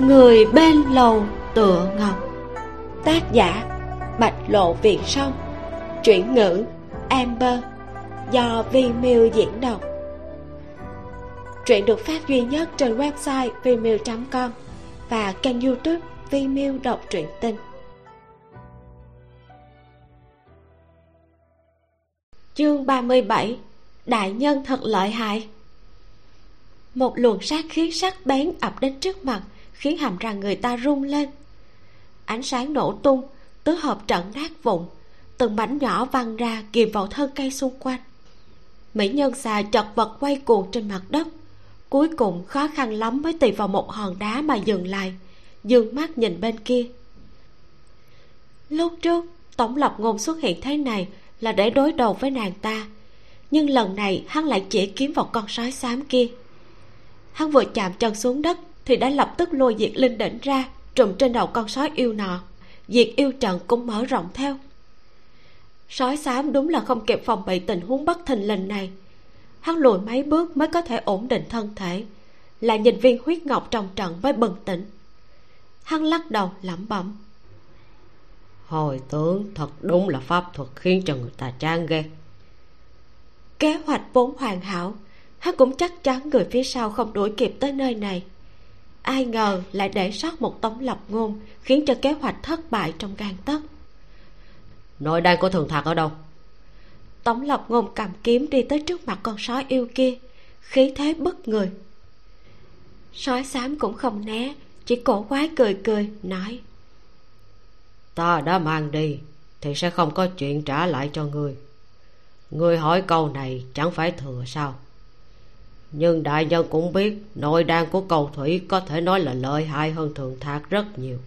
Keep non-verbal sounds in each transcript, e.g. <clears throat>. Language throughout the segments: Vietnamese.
người bên lầu tựa ngọc. Tác giả, bạch lộ viện sông chuyển ngữ, amber. Do vi miu diễn đọc. Truyện được phát duy nhất trên website vimeo.com và kênh youtube Vimeo đọc truyện tinh chương 37 đại nhân thật lợi hại. Một luồng sát khí sắc bén ập đến trước mặt, khiến hàm răng người ta rung lên. Ánh sáng nổ tung, tứ hợp trận nát vụn, từng mảnh nhỏ văng ra kìm vào thân cây xung quanh. Mỹ nhân xà chật vật quay cuồng trên mặt đất, cuối cùng khó khăn lắm mới tìm vào một hòn đá mà dừng lại, dương mắt nhìn bên kia. Lúc trước, tổng lập ngôn xuất hiện thế này là để đối đầu với nàng ta nhưng lần này, hắn lại chỉ kiếm vào con sói xám kia. Hắn vừa chạm chân xuống đất, thì đã lập tức lôi diệt linh đỉnh ra, trùm trên đầu con sói yêu nọ. Diệt yêu trận cũng mở rộng theo. Sói xám đúng là không kịp phòng bị tình huống bất thình lình này. Hắn lùi mấy bước mới có thể ổn định thân thể, là nhìn viên huyết ngọc trong trận mới bừng tỉnh. Hắn lắc đầu, lẩm bẩm. Hồi tướng thật đúng là pháp thuật khiến cho người ta chán ghét kế hoạch vốn hoàn hảo hắn cũng chắc chắn người phía sau không đuổi kịp tới nơi này. Ai ngờ lại để sót một tống lập ngôn khiến cho kế hoạch thất bại trong gan tấc. Nội đan của thường thạc ở đâu? Tống lập ngôn cầm kiếm đi tới trước mặt con sói yêu kia khí thế bức người. Sói xám cũng không né chỉ cổ quái cười cười nói ta đã mang đi thì sẽ không có chuyện trả lại cho ngươi người hỏi câu này chẳng phải thừa sao? Nhưng đại nhân cũng biết nội đan của cầu thủy có thể nói là lợi hại hơn thường thạc rất nhiều.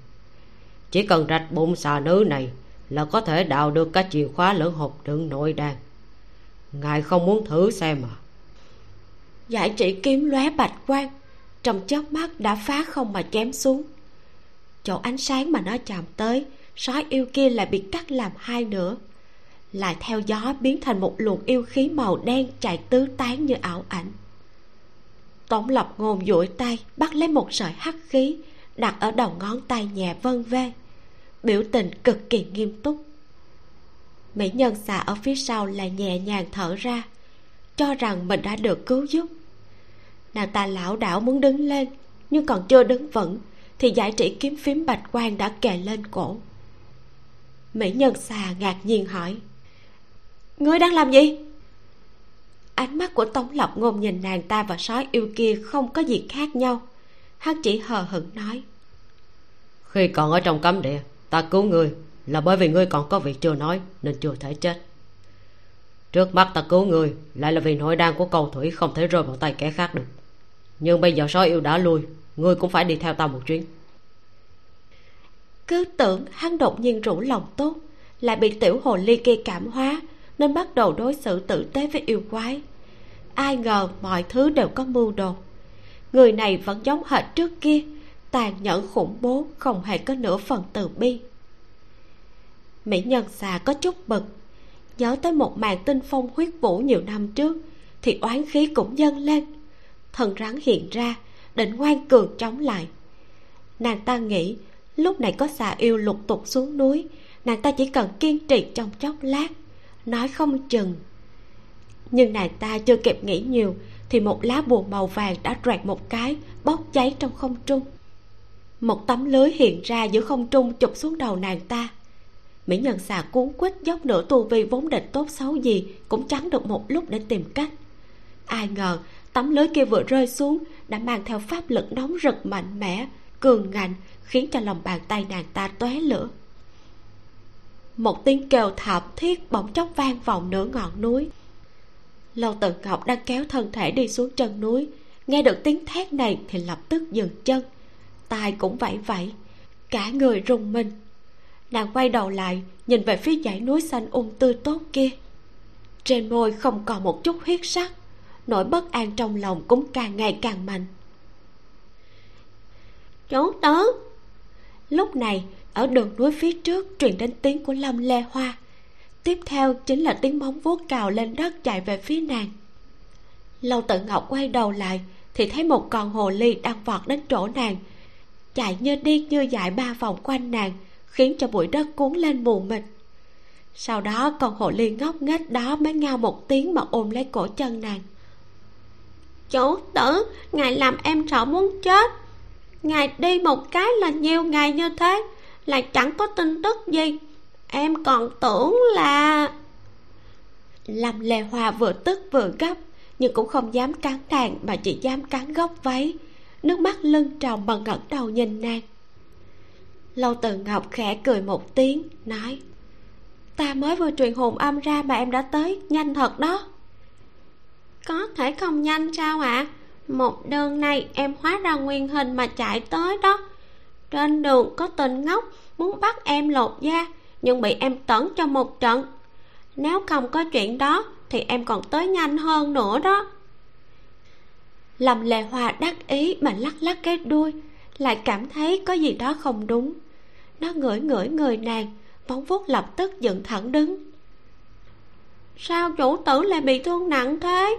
Chỉ cần rạch bụng xà nữ này là có thể đào được cả chìa khóa lẫn hộp đựng nội đan ngài không muốn thử xem à? Dạ Giải chỉ kiếm lóe bạch quang, trong chớp mắt đã phá không mà chém xuống. Chỗ ánh sáng mà nó chạm tới, sói yêu kia lại bị cắt làm hai nửa lại theo gió biến thành một luồng yêu khí màu đen chạy tứ tán như ảo ảnh. Tống lập ngôn duỗi tay, bắt lấy một sợi hắc khí, đặt ở đầu ngón tay nhẹ vân vê biểu tình cực kỳ nghiêm túc. Mỹ nhân xà ở phía sau lại nhẹ nhàng thở ra, cho rằng mình đã được cứu giúp. Nàng ta lão đảo muốn đứng lên, nhưng còn chưa đứng vững, thì giải trị kiếm phím bạch quan đã kề lên cổ. Mỹ nhân xà ngạc nhiên hỏi ngươi đang làm gì? Ánh mắt của tống lập ngôn nhìn nàng ta và sói yêu kia không có gì khác nhau. Hắn chỉ hờ hững nói. Khi còn ở trong cấm địa ta cứu ngươi là bởi vì ngươi còn có việc chưa nói nên chưa thể chết. Trước mắt ta cứu ngươi lại là vì nội đan của cầu thủy không thể rơi vào tay kẻ khác được. Nhưng bây giờ sói yêu đã lui ngươi cũng phải đi theo ta một chuyến. Cứ tưởng hắn đột nhiên rủ lòng tốt lại bị tiểu hồ ly kia cảm hóa nên bắt đầu đối xử tử tế với yêu quái. Ai ngờ mọi thứ đều có mưu đồ. Người này vẫn giống hệt trước kia, tàn nhẫn khủng bố, không hề có nửa phần từ bi. Mỹ nhân xà có chút bực. Nhớ tới một màn tinh phong huyết vũ nhiều năm trước, thì oán khí cũng dâng lên. Thần rắn hiện ra, định ngoan cường chống lại. Nàng ta nghĩ, lúc này có xà yêu lục tục xuống núi, nàng ta chỉ cần kiên trì trong chốc lát nói không chừng. Nhưng nàng ta chưa kịp nghĩ nhiều, thì một lá bùa màu vàng đã đoạt một cái, bốc cháy trong không trung. Một tấm lưới hiện ra giữa không trung chụp xuống đầu nàng ta. Mỹ nhân xà cuốn quýt dốc nửa tu vi vốn định tốt xấu gì cũng trắng được một lúc để tìm cách. Ai ngờ, tấm lưới kia vừa rơi xuống đã mang theo pháp lực nóng rực mạnh mẽ, cường ngạnh, khiến cho lòng bàn tay nàng ta tóe lửa một tiếng kêu thảm thiết bỗng chốc vang vọng nửa ngọn núi. Lâu tự ngọc đang kéo thân thể đi xuống chân núi. Nghe được tiếng thét này thì lập tức dừng chân. Tai cũng vẫy vẫy, cả người rùng mình. Nàng quay đầu lại, nhìn về phía dãy núi xanh um tươi tốt kia. Trên môi không còn một chút huyết sắc, nỗi bất an trong lòng cũng càng ngày càng mạnh. Chú tớ! Lúc này ở đường núi phía trước truyền đến tiếng của lâm lê hoa. Tiếp theo chính là tiếng móng vuốt cào lên đất chạy về phía nàng. Lâu tự ngọc quay đầu lại thì thấy một con hồ ly đang vọt đến chỗ nàng. Chạy như điên như dại ba vòng quanh nàng, khiến cho bụi đất cuốn lên mù mịt. Sau đó con hồ ly ngốc nghếch đó mới ngao một tiếng mà ôm lấy cổ chân nàng. Chủ tử, ngài làm em sợ muốn chết. Ngài đi một cái là nhiều ngày như thế lại chẳng có tin tức gì. Em còn tưởng là lâm lê hoa vừa tức vừa gấp, nhưng cũng không dám cắn nàng mà chỉ dám cắn góc váy. Nước mắt lưng tròng mà ngẩng đầu nhìn nàng. Lâu từ ngọc khẽ cười một tiếng, nói, ta mới vừa truyền hồn âm ra mà em đã tới, nhanh thật đó. Có thể không nhanh sao ạ? À? một đường này em hóa ra nguyên hình mà chạy tới đó trên đường có tên ngốc, muốn bắt em lột da, nhưng bị em tẩn cho một trận. Nếu không có chuyện đó, thì em còn tới nhanh hơn nữa đó. Lâm lệ hoa đắc ý mà lắc lắc cái đuôi, lại cảm thấy có gì đó không đúng. Nó ngửi ngửi người nàng móng vuốt lập tức dựng thẳng đứng. Sao chủ tử lại bị thương nặng thế?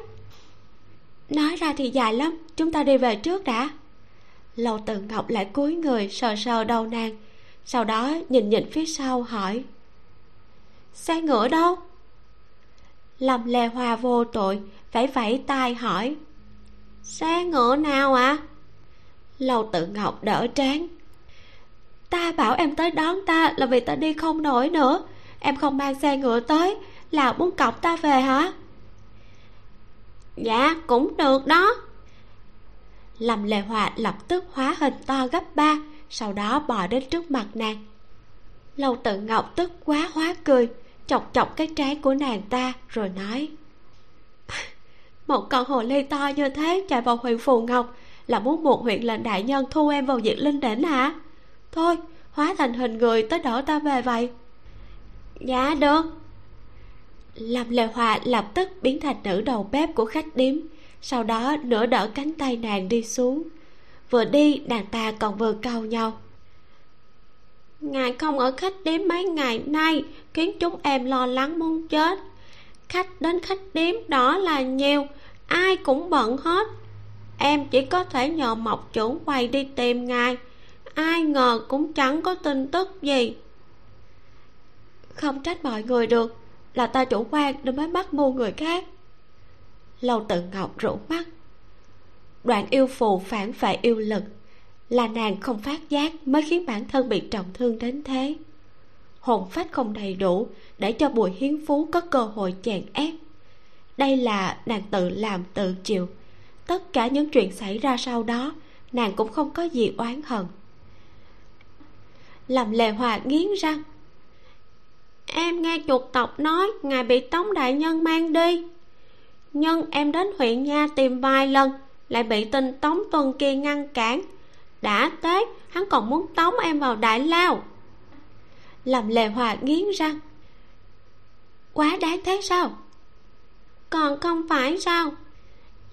Nói ra thì dài lắm, chúng ta đi về trước đã lầu tự ngọc lại cúi người sờ sờ đầu nàng, sau đó nhìn nhìn phía sau hỏi, xe ngựa đâu? Lâm lê hoa vô tội, vẫy vẫy tay hỏi, xe ngựa nào ạ? À? lầu tự ngọc đỡ trán, ta bảo em tới đón ta là vì ta đi không nổi nữa, em không mang xe ngựa tới, là muốn cọc ta về hả? Dạ cũng được đó lâm lệ hòa lập tức hóa hình to gấp ba, sau đó bò đến trước mặt nàng. Lâu tự ngọc tức quá hóa cười, chọc chọc cái trái của nàng ta, rồi nói, <laughs> một con hồ ly to như thế chạy vào huyện phù ngọc là muốn buộc huyện lệnh đại nhân thu em vào diệt linh đỉnh hả? Thôi, hóa thành hình người tới đỡ ta về vậy. Dạ được. Làm lệ hòa lập tức biến thành nữ đầu bếp của khách điếm sau đó nửa đỡ cánh tay nàng đi xuống. Vừa đi, nàng ta còn vừa cau nhau. Ngài không ở khách điếm mấy ngày nay, khiến chúng em lo lắng muốn chết. Khách đến khách điếm đó là nhiều, ai cũng bận hết. Em chỉ có thể nhờ mộc chủ quay đi tìm ngài. Ai ngờ cũng chẳng có tin tức gì. Không trách mọi người được, là ta chủ quan nên mới bắt mua người khác lâu tự ngọc rũ mắt. Đoạn yêu phù phản vệ yêu lực, là nàng không phát giác mới khiến bản thân bị trọng thương đến thế. Hồn phách không đầy đủ để cho bùi hiến phú có cơ hội chèn ép. Đây là nàng tự làm tự chịu. Tất cả những chuyện xảy ra sau đó, nàng cũng không có gì oán hận. Làm lệ hòa nghiến răng. Em nghe chuột tộc nói, ngài bị tống đại nhân mang đi nhưng em đến huyện nha tìm vài lần, lại bị tình tống tuần kia ngăn cản. Đã tết hắn còn muốn tống em vào đại lao. Làm lệ hòa nghiến răng. Quá đáng thế sao? Còn không phải sao?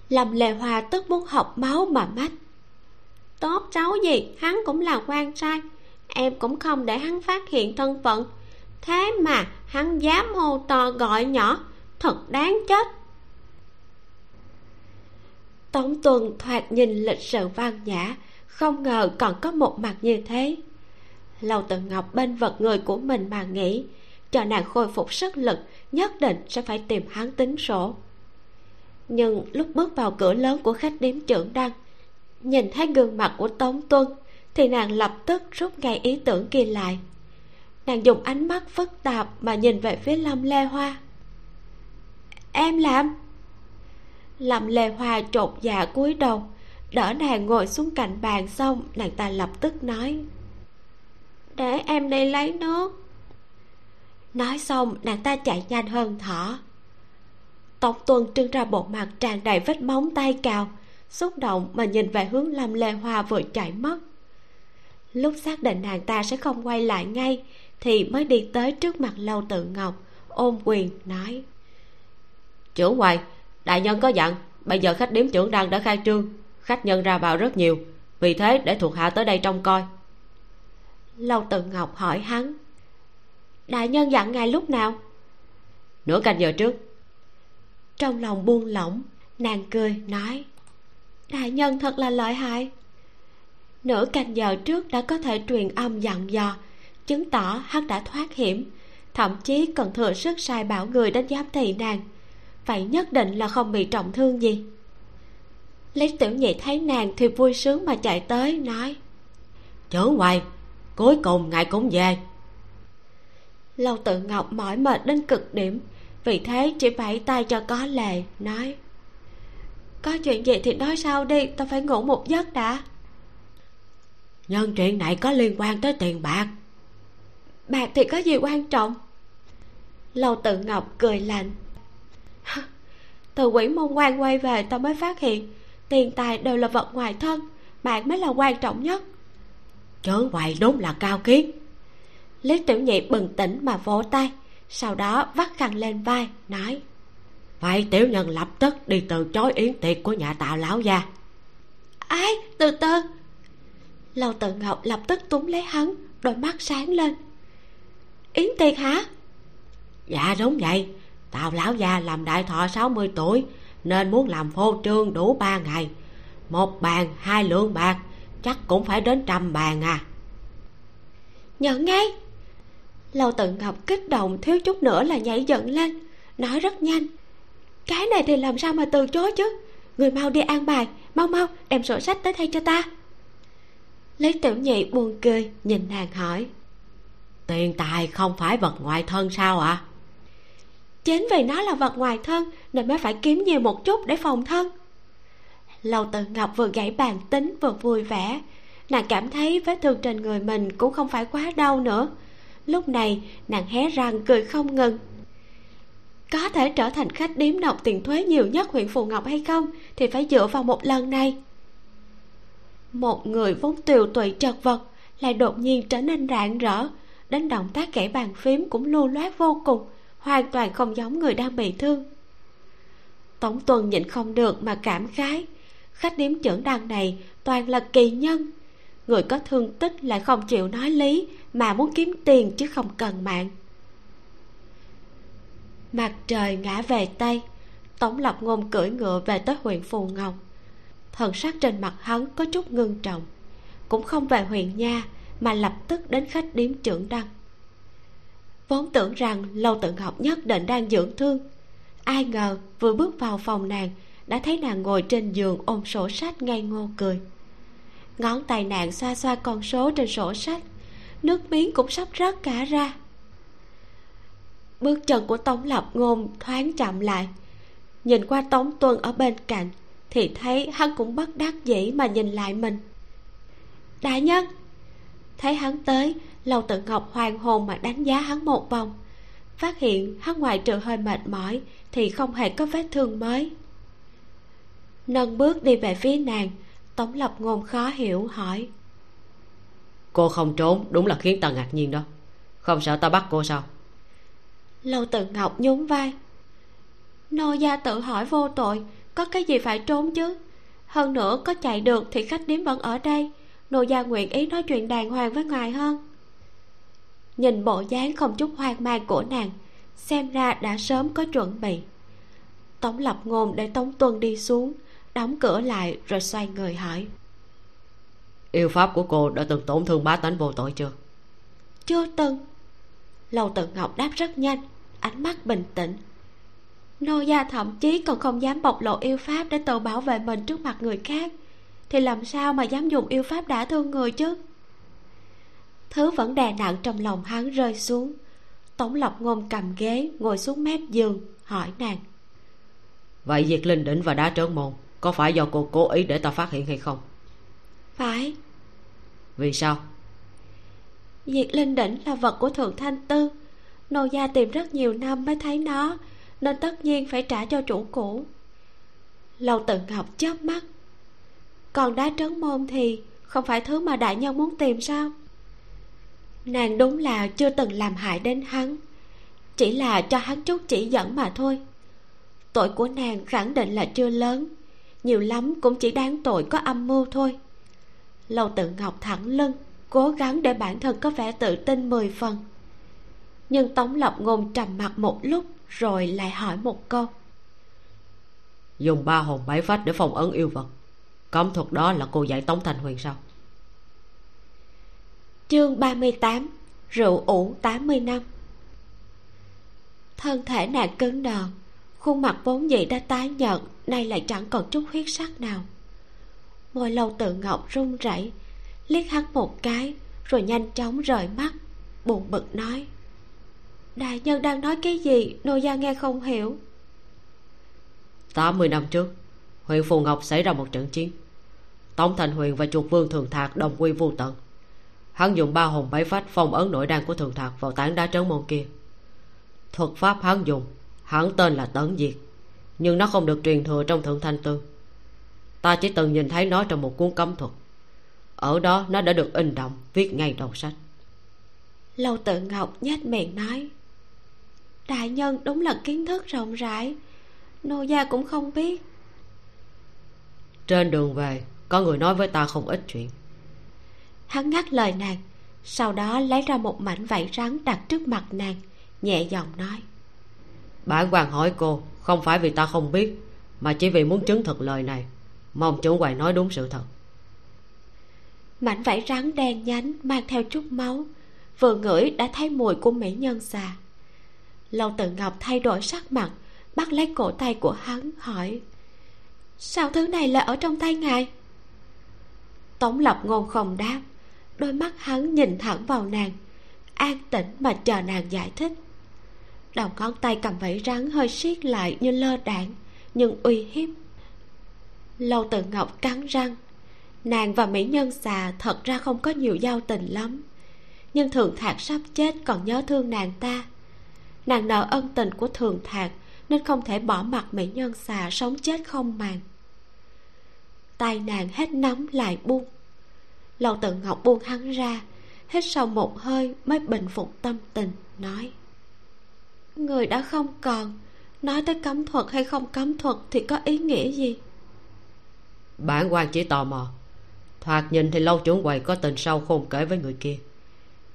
Làm lệ hòa tức muốn học máu mà mách tốt cháu gì, hắn cũng là quan trai em cũng không để hắn phát hiện thân phận. Thế mà hắn dám hô to gọi nhỏ, thật đáng chết tống tuần thoạt nhìn lịch sự văn nhã, không ngờ còn có một mặt như thế. Lâu tự ngọc bên vật người của mình mà nghĩ cho nàng khôi phục sức lực, nhất định sẽ phải tìm hắn tính sổ. Nhưng lúc bước vào cửa lớn của khách điếm trưởng đăng, nhìn thấy gương mặt của tống tuân, thì nàng lập tức rút ngay ý tưởng kia lại. Nàng dùng ánh mắt phức tạp mà nhìn về phía lâm lê hoa. Em làm? Làm lê hoa trột dạ cúi đầu. Đỡ nàng ngồi xuống cạnh bàn xong, nàng ta lập tức nói. Để em đi lấy nước. Nói xong, nàng ta chạy nhanh hơn thỏ tống tuân trưng ra bộ mặt tràn đầy vết móng tay cào xúc động mà nhìn về hướng lâm lê hoa vừa chạy mất. Lúc xác định nàng ta sẽ không quay lại ngay, thì mới đi tới trước mặt lâu tự ngọc, ôm quyền, nói. Chủ quầy đại nhân có dặn, bây giờ khách điếm trưởng đang đã khai trương, khách nhân ra vào rất nhiều, vì thế để thuộc hạ tới đây trông coi. Lâu tần ngọc hỏi hắn, đại nhân dặn ngài lúc nào? Nửa canh giờ trước. Trong lòng buông lỏng, nàng cười, nói, đại nhân thật là lợi hại. Nửa canh giờ trước đã có thể truyền âm dặn dò, chứng tỏ hắn đã thoát hiểm, thậm chí còn thừa sức sai bảo người đến giám thị nàng vậy nhất định là không bị trọng thương gì. Lý tiểu nhị thấy nàng thì vui sướng mà chạy tới nói chớ hoài cuối cùng ngài cũng về. Lâu tự ngọc mỏi mệt đến cực điểm vì thế chỉ vẫy tay cho có lệ nói có chuyện gì thì nói sau đi tao phải ngủ một giấc đã. Nhân chuyện này có liên quan tới tiền bạc. Bạc thì có gì quan trọng? Lâu tự ngọc cười lạnh từ quỷ môn quan quay về tao mới phát hiện tiền tài đều là vật ngoài thân bạc mới là quan trọng nhất. Chớ hoài đúng là cao kiến lý tiểu nhị bừng tỉnh mà vỗ tay sau đó vắt khăn lên vai nói. Vậy tiểu nhân lập tức đi từ chối yến tiệc của nhà tạo lão gia. Ai từ từ. Lâu tự ngọc lập tức túm lấy hắn đôi mắt sáng lên. Yến tiệc hả? Dạ đúng vậy tào lão gia làm đại thọ 60 tuổi nên muốn làm phô trương đủ ba ngày. Một bàn hai lượng bạc chắc cũng phải đến trăm bàn à. Nhận ngay lâu tự ngọc kích động thiếu chút nữa là nhảy dựng lên nói rất nhanh. Cái này thì làm sao mà từ chối chứ? Người mau đi an bài mau mau đem sổ sách tới thay cho ta. Lý tiểu nhị buồn cười nhìn nàng hỏi. Tiền tài không phải vật ngoại thân sao ạ? à? Chính vì nó là vật ngoài thân, nên mới phải kiếm nhiều một chút để phòng thân. Lâu tự ngọc vừa gãy bàn tính vừa vui vẻ. Nàng cảm thấy vết thương trên người mình cũng không phải quá đau nữa. Lúc này, nàng hé răng cười không ngừng. Có thể trở thành khách điếm nộp tiền thuế nhiều nhất huyện phù ngọc hay không, thì phải dựa vào một lần này. Một người vốn tiều tụy trật vật lại đột nhiên trở nên rạng rỡ, đến động tác gãy bàn phím cũng lưu loát vô cùng hoàn toàn không giống người đang bị thương. Tổng tuần nhịn không được mà cảm khái, khách điếm trưởng đăng này toàn là kỳ nhân. Người có thương tích lại không chịu nói lý mà muốn kiếm tiền chứ không cần mạng. Mặt trời ngã về tây, tống lập ngôn cưỡi ngựa về tới huyện phù ngọc. Thần sắc trên mặt hắn có chút ngưng trọng, cũng không về huyện nha mà lập tức đến khách điếm trưởng đăng vốn tưởng rằng lâu tự ngọc nhất định đang dưỡng thương. Ai ngờ vừa bước vào phòng nàng, đã thấy nàng ngồi trên giường ôm sổ sách ngây ngô cười. Ngón tay nàng xoa xoa con số trên sổ sách, nước miếng cũng sắp rớt cả ra. Bước chân của tống lập ngôn thoáng chậm lại. Nhìn qua tống tuân ở bên cạnh, thì thấy hắn cũng bất đắc dĩ mà nhìn lại mình. Đại nhân! Thấy hắn tới lâu tự ngọc hoàng hồn mà đánh giá hắn một vòng. Phát hiện hắn ngoài trừ hơi mệt mỏi thì không hề có vết thương mới. Nâng bước đi về phía nàng tống lập ngôn khó hiểu hỏi. Cô không trốn đúng là khiến ta ngạc nhiên đó. Không sợ ta bắt cô sao? Lâu tự ngọc nhún vai. Nô gia tự hỏi vô tội có cái gì phải trốn chứ? Hơn nữa có chạy được thì khách điếm vẫn ở đây. Nô gia nguyện ý nói chuyện đàng hoàng với ngài hơn nhìn bộ dáng không chút hoang mang của nàng xem ra đã sớm có chuẩn bị. Tống lập ngôn để tống tuân đi xuống đóng cửa lại rồi xoay người hỏi. Yêu pháp của cô đã từng tổn thương bá tánh vô tội chưa? Chưa từng. Lầu tự ngọc đáp rất nhanh ánh mắt bình tĩnh. Nô gia thậm chí còn không dám bộc lộ yêu pháp để tự bảo vệ mình trước mặt người khác thì làm sao mà dám dùng yêu pháp đả thương người chứ thứ vẫn đè nặng trong lòng hắn rơi xuống. Tống lộc ngôn cầm ghế ngồi xuống mép giường hỏi nàng. Vậy diệt linh đỉnh và đá trớn môn có phải do cô cố ý để ta phát hiện hay không? Phải. Vì sao? Diệt linh đỉnh là vật của thượng thanh tư. Nô gia tìm rất nhiều năm mới thấy nó nên tất nhiên phải trả cho chủ cũ. Lâu tự ngọc chớp mắt. Còn đá trấn môn thì không phải thứ mà đại nhân muốn tìm sao nàng đúng là chưa từng làm hại đến hắn. Chỉ là cho hắn chút chỉ dẫn mà thôi. Tội của nàng khẳng định là chưa lớn. Nhiều lắm cũng chỉ đáng tội có âm mưu thôi. Lâu tự ngọc thẳng lưng, cố gắng để bản thân có vẻ tự tin mười phần. Nhưng tống lộc ngôn trầm mặt một lúc rồi lại hỏi một câu. Dùng ba hồn bảy phách để phòng ấn yêu vật. Cấm thuật đó là cô dạy tống thành huyền sao? Chương 38 rượu ủ 80 năm. Thân thể nàng cứng đờ, khuôn mặt vốn dĩ đã tái nhợt, nay lại chẳng còn chút huyết sắc nào. Môi lâu tự ngọc run rẩy, liếc hắn một cái, rồi nhanh chóng rời mắt, buồn bực nói, đại nhân đang nói cái gì? Nô gia nghe không hiểu. 80 năm trước, huyện phù ngọc xảy ra một trận chiến. Tống thành huyền và chuột vương thường thạc đồng quy vô tận hắn dùng ba hồn bảy phách phong ấn nội đan của thường thạc vào tảng đá trấn môn kia. Thuật pháp hắn dùng hắn tên là tấn diệt nhưng nó không được truyền thừa trong thượng thanh tư. Ta chỉ từng nhìn thấy nó trong một cuốn cấm thuật. Ở đó nó đã được in đậm viết ngay đầu sách. Lâu tự ngọc nhếch miệng nói đại nhân đúng là kiến thức rộng rãi nô gia cũng không biết. Trên đường về có người nói với ta không ít chuyện hắn ngắt lời nàng sau đó lấy ra một mảnh vảy rắn đặt trước mặt nàng nhẹ giọng nói. Bản quan hỏi cô không phải vì ta không biết mà chỉ vì muốn chứng thực lời này. Mong chủ quầy nói đúng sự thật. Mảnh vảy rắn đen nhánh mang theo chút máu vừa ngửi đã thấy mùi của mỹ nhân xà lâu tự ngọc thay đổi sắc mặt bắt lấy cổ tay của hắn hỏi sao thứ này là ở trong tay ngài? Tống lập ngôn không đáp đôi mắt hắn nhìn thẳng vào nàng, an tĩnh mà chờ nàng giải thích. Đầu ngón tay cầm vẫy rắn hơi siết lại như lơ đạn nhưng uy hiếp. Lâu tự ngọc cắn răng. Nàng và mỹ nhân xà thật ra không có nhiều giao tình lắm, nhưng thường thạc sắp chết còn nhớ thương nàng ta. Nàng nợ ân tình của thường thạc nên không thể bỏ mặt mỹ nhân xà sống chết không màng. Tay nàng hết nóng lại buông lâu tự ngọc buông hắn ra hết sau một hơi mới bình phục tâm tình nói. Người đã không còn nói tới cấm thuật hay không cấm thuật thì có ý nghĩa gì? Bản quan chỉ tò mò. Thoạt nhìn thì lâu trưởng quầy có tình sâu khôn kể với người kia.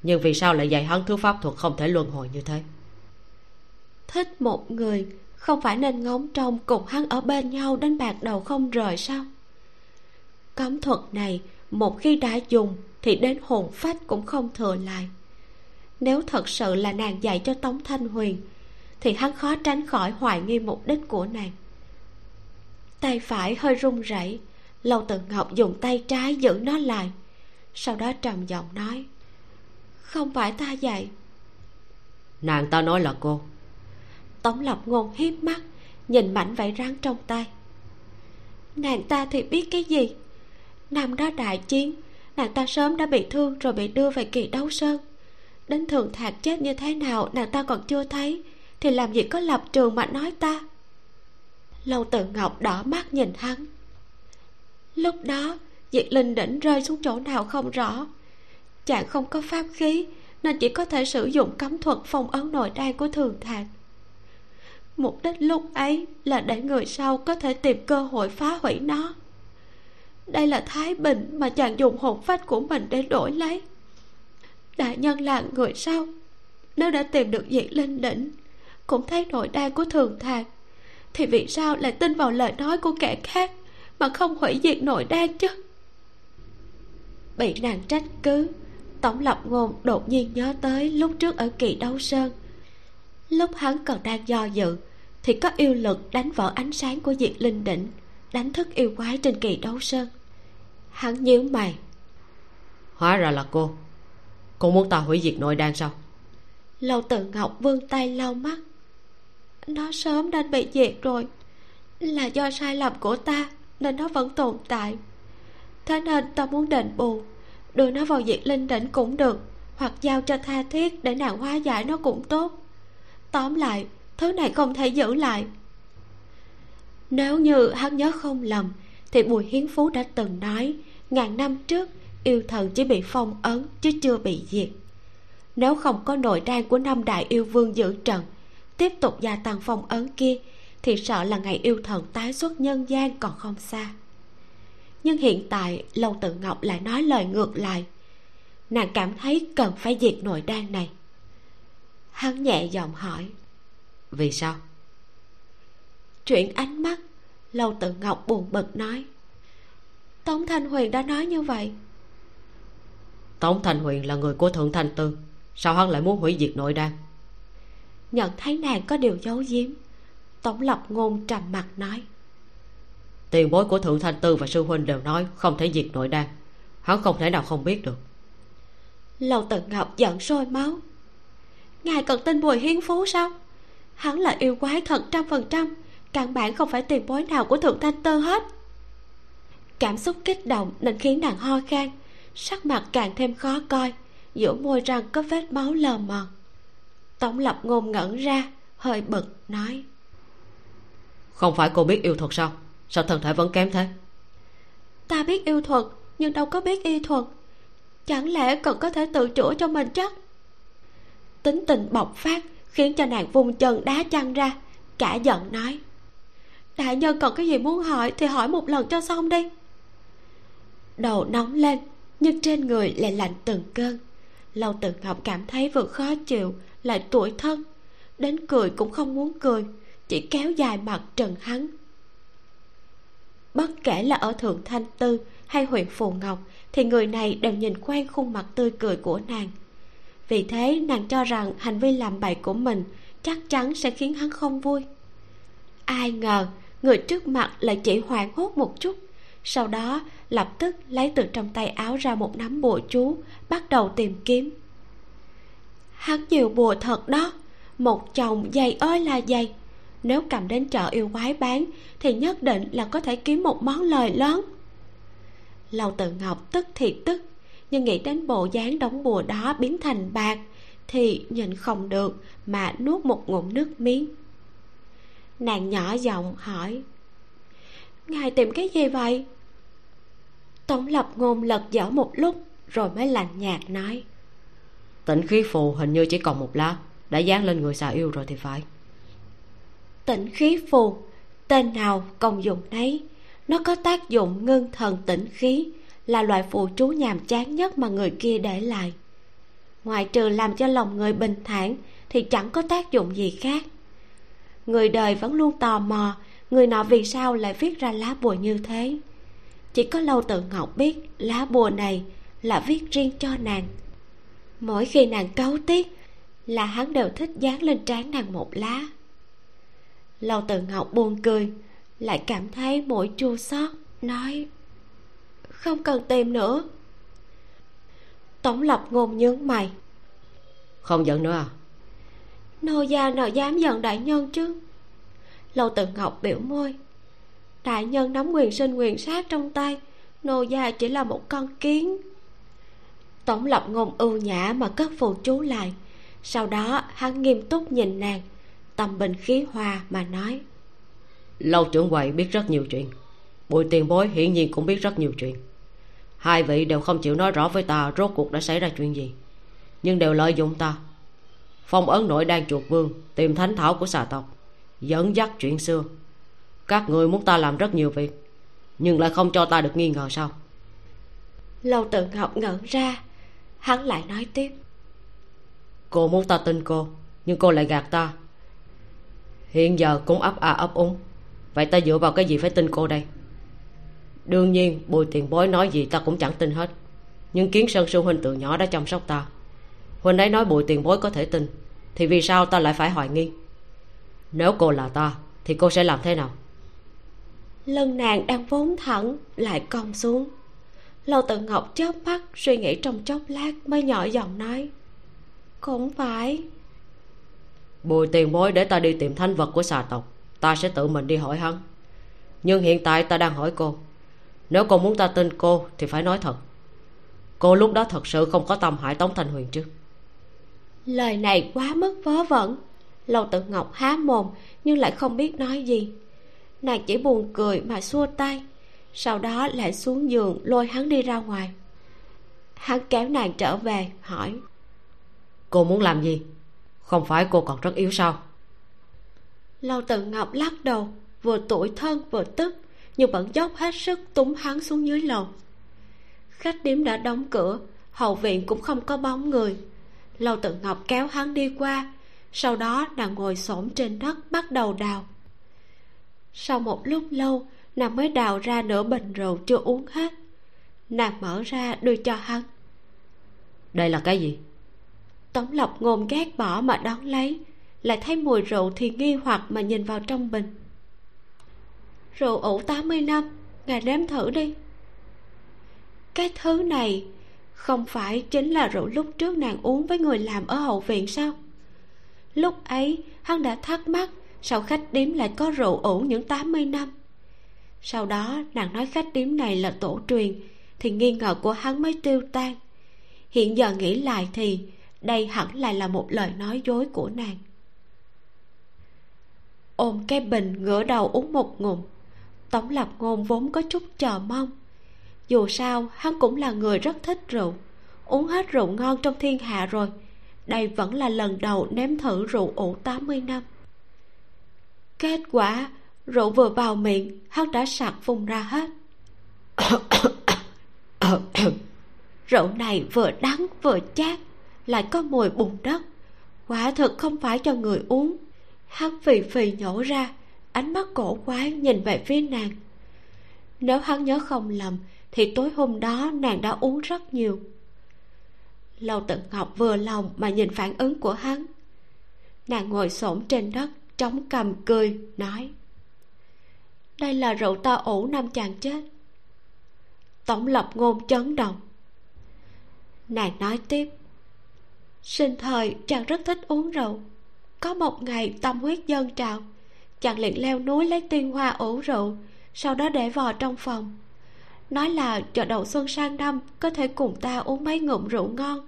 Nhưng vì sao lại dạy hắn thứ pháp thuật không thể luân hồi như thế? Thích một người không phải nên ngóng trông cùng hắn ở bên nhau đến bạc đầu không rời sao? Cấm thuật này một khi đã dùng thì đến hồn phách cũng không thừa lại. Nếu thật sự là nàng dạy cho tống thanh huyền thì hắn khó tránh khỏi hoài nghi mục đích của nàng. Tay phải hơi run rẩy lâu tự ngọc dùng tay trái giữ nó lại sau đó trầm giọng nói không phải ta dạy. Nàng ta nói là cô. Tống lập ngôn hiếp mắt nhìn mảnh vải rắn trong tay. Nàng ta thì biết cái gì năm đó đại chiến. Nàng ta sớm đã bị thương rồi bị đưa về kỳ đấu sơn. Đến thường thạc chết như thế nào nàng ta còn chưa thấy, thì làm gì có lập trường mà nói ta. Lâu tự ngọc đỏ mắt nhìn hắn. Lúc đó diệt linh đỉnh rơi xuống chỗ nào không rõ. Chàng không có pháp khí, nên chỉ có thể sử dụng cấm thuật phong ấn nội đan của thường thạc. Mục đích lúc ấy là để người sau có thể tìm cơ hội phá hủy nó đây là thái bình mà chàng dùng hồn phách của mình để đổi lấy. Đại nhân là người sau. Nếu đã tìm được diệt linh đỉnh, cũng thấy nội đan của thường thạc, thì vì sao lại tin vào lời nói của kẻ khác mà không hủy diệt nội đan chứ? Bị nàng trách cứ, tổng lập ngôn đột nhiên nhớ tới lúc trước ở kỳ đấu sơn. Lúc hắn còn đang do dự, thì có yêu lực đánh vỡ ánh sáng của diệt linh đỉnh đánh thức yêu quái trên kỳ đấu sơn. Hắn nhíu mày. Hóa ra là cô. Cô muốn ta hủy diệt nội đan sao? Lâu tự ngọc vươn tay lau mắt. Nó sớm nên bị diệt rồi. Là do sai lầm của ta nên nó vẫn tồn tại. Thế nên ta muốn đền bù đưa nó vào diệt linh đỉnh cũng được hoặc giao cho tha thiết để nàng hóa giải nó cũng tốt. Tóm lại thứ này không thể giữ lại nếu như hắn nhớ không lầm, thì bùi hiến phú đã từng nói, ngàn năm trước, yêu thần chỉ bị phong ấn chứ chưa bị diệt. Nếu không có nội đan của năm đại yêu vương giữ trận, tiếp tục gia tăng phong ấn kia, thì sợ là ngày yêu thần tái xuất nhân gian còn không xa. Nhưng hiện tại lâu tự ngọc lại nói lời ngược lại. Nàng cảm thấy cần phải diệt nội đan này. Hắn nhẹ giọng hỏi, vì sao? Chuyện ánh mắt lâu tự ngọc buồn bực nói. Tống thanh huyền đã nói như vậy. Tống thanh huyền là người của thượng thanh tư. Sao hắn lại muốn hủy diệt nội đan? Nhận thấy nàng có điều giấu giếm tống lập ngôn trầm mặt nói. Tiền bối của thượng thanh tư và sư huynh đều nói không thể diệt nội đan. Hắn không thể nào không biết được. Lâu tự ngọc giận sôi máu. Ngài cần tin bùi hiến phú sao? Hắn là yêu quái thật trăm phần trăm căn bản không phải tiền bối nào của thượng thanh tư hết. Cảm xúc kích động nên khiến nàng ho khan sắc mặt càng thêm khó coi giữa môi răng có vết máu lờ mờ. Tổng lập ngôn ngẩn ra hơi bực nói. Không phải cô biết yêu thuật sao? Sao thân thể vẫn kém thế? Ta biết yêu thuật nhưng đâu có biết y thuật. Chẳng lẽ cần có thể tự chữa cho mình chắc tính tình bộc phát khiến cho nàng vung chân đá chăn ra cả giận nói đại nhân còn cái gì muốn hỏi thì hỏi một lần cho xong đi. Đầu nóng lên, nhưng trên người lại lạnh từng cơn. Lâu tự ngọc cảm thấy vừa khó chịu, lại tuổi thân. Đến cười cũng không muốn cười, chỉ kéo dài mặt trần hắn. Bất kể là ở thượng thanh tư hay huyện phù ngọc, thì người này đều nhìn quen khuôn mặt tươi cười của nàng. Vì thế, nàng cho rằng hành vi làm bậy của mình chắc chắn sẽ khiến hắn không vui. Ai ngờ người trước mặt lại chỉ hoảng hốt một chút. Sau đó, lập tức lấy từ trong tay áo ra một nắm bùa chú, bắt đầu tìm kiếm. Hắn nhiều bùa thật đó, một chồng dày ơi là dày. Nếu cầm đến chợ yêu quái bán, thì nhất định là có thể kiếm một món lời lớn. Lầu tự ngọc tức thì tức, nhưng nghĩ đến bộ dáng đóng bùa đó biến thành bạc, thì nhìn không được mà nuốt một ngụm nước miếng nàng nhỏ giọng hỏi. Ngài tìm cái gì vậy? Tổng lập ngôn lật dở một lúc rồi mới lạnh nhạt nói. Tịnh khí phù hình như chỉ còn một lá đã dán lên người xà yêu rồi thì phải. Tịnh khí phù tên nào công dụng nấy. Nó có tác dụng ngưng thần tĩnh khí là loại phù chú nhàm chán nhất mà người kia để lại. Ngoại trừ làm cho lòng người bình thản thì chẳng có tác dụng gì khác người đời vẫn luôn tò mò, người nọ vì sao lại viết ra lá bùa như thế? Chỉ có lâu tự ngọc biết lá bùa này là viết riêng cho nàng. Mỗi khi nàng cấu tiếc là hắn đều thích dán lên trán nàng một lá. Lâu tự ngọc buồn cười, lại cảm thấy mũi chua xót, nói, không cần tìm nữa. Tổng lập ngôn nhướng mày, không giận nữa à? Nô gia nào dám giận đại nhân chứ? Lâu tự ngọc biểu môi. Đại nhân nắm quyền sinh quyền sát trong tay, nô gia chỉ là một con kiến. Tổng lập ngôn ưu nhã mà cất phù chú lại. Sau đó, hắn nghiêm túc nhìn nàng, tâm bình khí hòa mà nói. Lâu trưởng quầy biết rất nhiều chuyện. Bùi tiền bối hiển nhiên cũng biết rất nhiều chuyện. Hai vị đều không chịu nói rõ với ta rốt cuộc đã xảy ra chuyện gì. Nhưng đều lợi dụng ta phong ấn nội đang chuột vương tìm thánh thảo của xà tộc dẫn dắt chuyện xưa. Các người muốn ta làm rất nhiều việc nhưng lại không cho ta được nghi ngờ sao? Lâu tự ngọc ngẩn ra hắn lại nói tiếp. Cô muốn ta tin cô nhưng cô lại gạt ta. Hiện giờ cũng ấp à ấp úng vậy ta dựa vào cái gì phải tin cô đây? Đương nhiên bùi tiền bối nói gì ta cũng chẳng tin hết nhưng kiến sơn sư huynh từ nhỏ đã chăm sóc ta huynh ấy nói bùi tiền bối có thể tin. Thì vì sao ta lại phải hoài nghi? Nếu cô là ta thì cô sẽ làm thế nào? Lưng nàng đang vốn thẳng lại cong xuống. Lâu tự ngọc chớp mắt suy nghĩ trong chốc lát mới nhỏ giọng nói cũng phải. Bùi tiền bối để ta đi tìm thanh vật của xà tộc ta sẽ tự mình đi hỏi hắn. Nhưng hiện tại ta đang hỏi cô. Nếu cô muốn ta tin cô thì phải nói thật. Cô lúc đó thật sự không có tâm hại tống thanh huyền chứ lời này quá mức vớ vẩn. Lâu tự ngọc há mồm nhưng lại không biết nói gì. Nàng chỉ buồn cười mà xua tay. Sau đó lại xuống giường lôi hắn đi ra ngoài. Hắn kéo nàng trở về hỏi. Cô muốn làm gì? Không phải cô còn rất yếu sao? Lâu tự ngọc lắc đầu vừa tuổi thân vừa tức nhưng vẫn dốc hết sức túng hắn xuống dưới lầu. Khách điếm đã đóng cửa hậu viện cũng không có bóng người lâu tự ngọc kéo hắn đi qua. Sau đó nàng ngồi xổm trên đất bắt đầu đào. Sau một lúc lâu nàng mới đào ra nửa bình rượu chưa uống hết. Nàng mở ra đưa cho hắn. Đây là cái gì? Tống lộc ngôn ghét bỏ mà đón lấy lại thấy mùi rượu thì nghi hoặc mà nhìn vào trong bình. Rượu ủ 80 năm ngài nếm thử đi. Cái thứ này không phải chính là rượu lúc trước nàng uống với người làm ở hậu viện sao? Lúc ấy, hắn đã thắc mắc, sao khách điếm lại có rượu ủ những 80 năm? Sau đó, nàng nói khách điếm này là tổ truyền, thì nghi ngờ của hắn mới tiêu tan. Hiện giờ nghĩ lại thì, đây hẳn lại là một lời nói dối của nàng. Ôm cái bình ngửa đầu uống một ngụm, tống lập ngôn vốn có chút chờ mong dù sao, hắn cũng là người rất thích rượu. Uống hết rượu ngon trong thiên hạ rồi. Đây vẫn là lần đầu nếm thử rượu ủ 80 năm. Kết quả, rượu vừa vào miệng, hắn đã sặc phun ra hết. <coughs> Rượu này vừa đắng vừa chát, lại có mùi bùn đất. Quả thực không phải cho người uống. Hắn phì phì nhổ ra, ánh mắt cổ quái nhìn về phía nàng. Nếu hắn nhớ không lầm thì tối hôm đó nàng đã uống rất nhiều. Lâu tự ngọc vừa lòng mà nhìn phản ứng của hắn. Nàng ngồi xổm trên đất chống cầm cười, nói, đây là rượu ta ủ năm chàng chết. Tổng lập ngôn chấn động. Nàng nói tiếp, sinh thời chàng rất thích uống rượu. Có một ngày tâm huyết dân trào, chàng liền leo núi lấy tiên hoa ủ rượu, sau đó để vào trong phòng nói là chờ đầu xuân sang năm, có thể cùng ta uống mấy ngụm rượu ngon.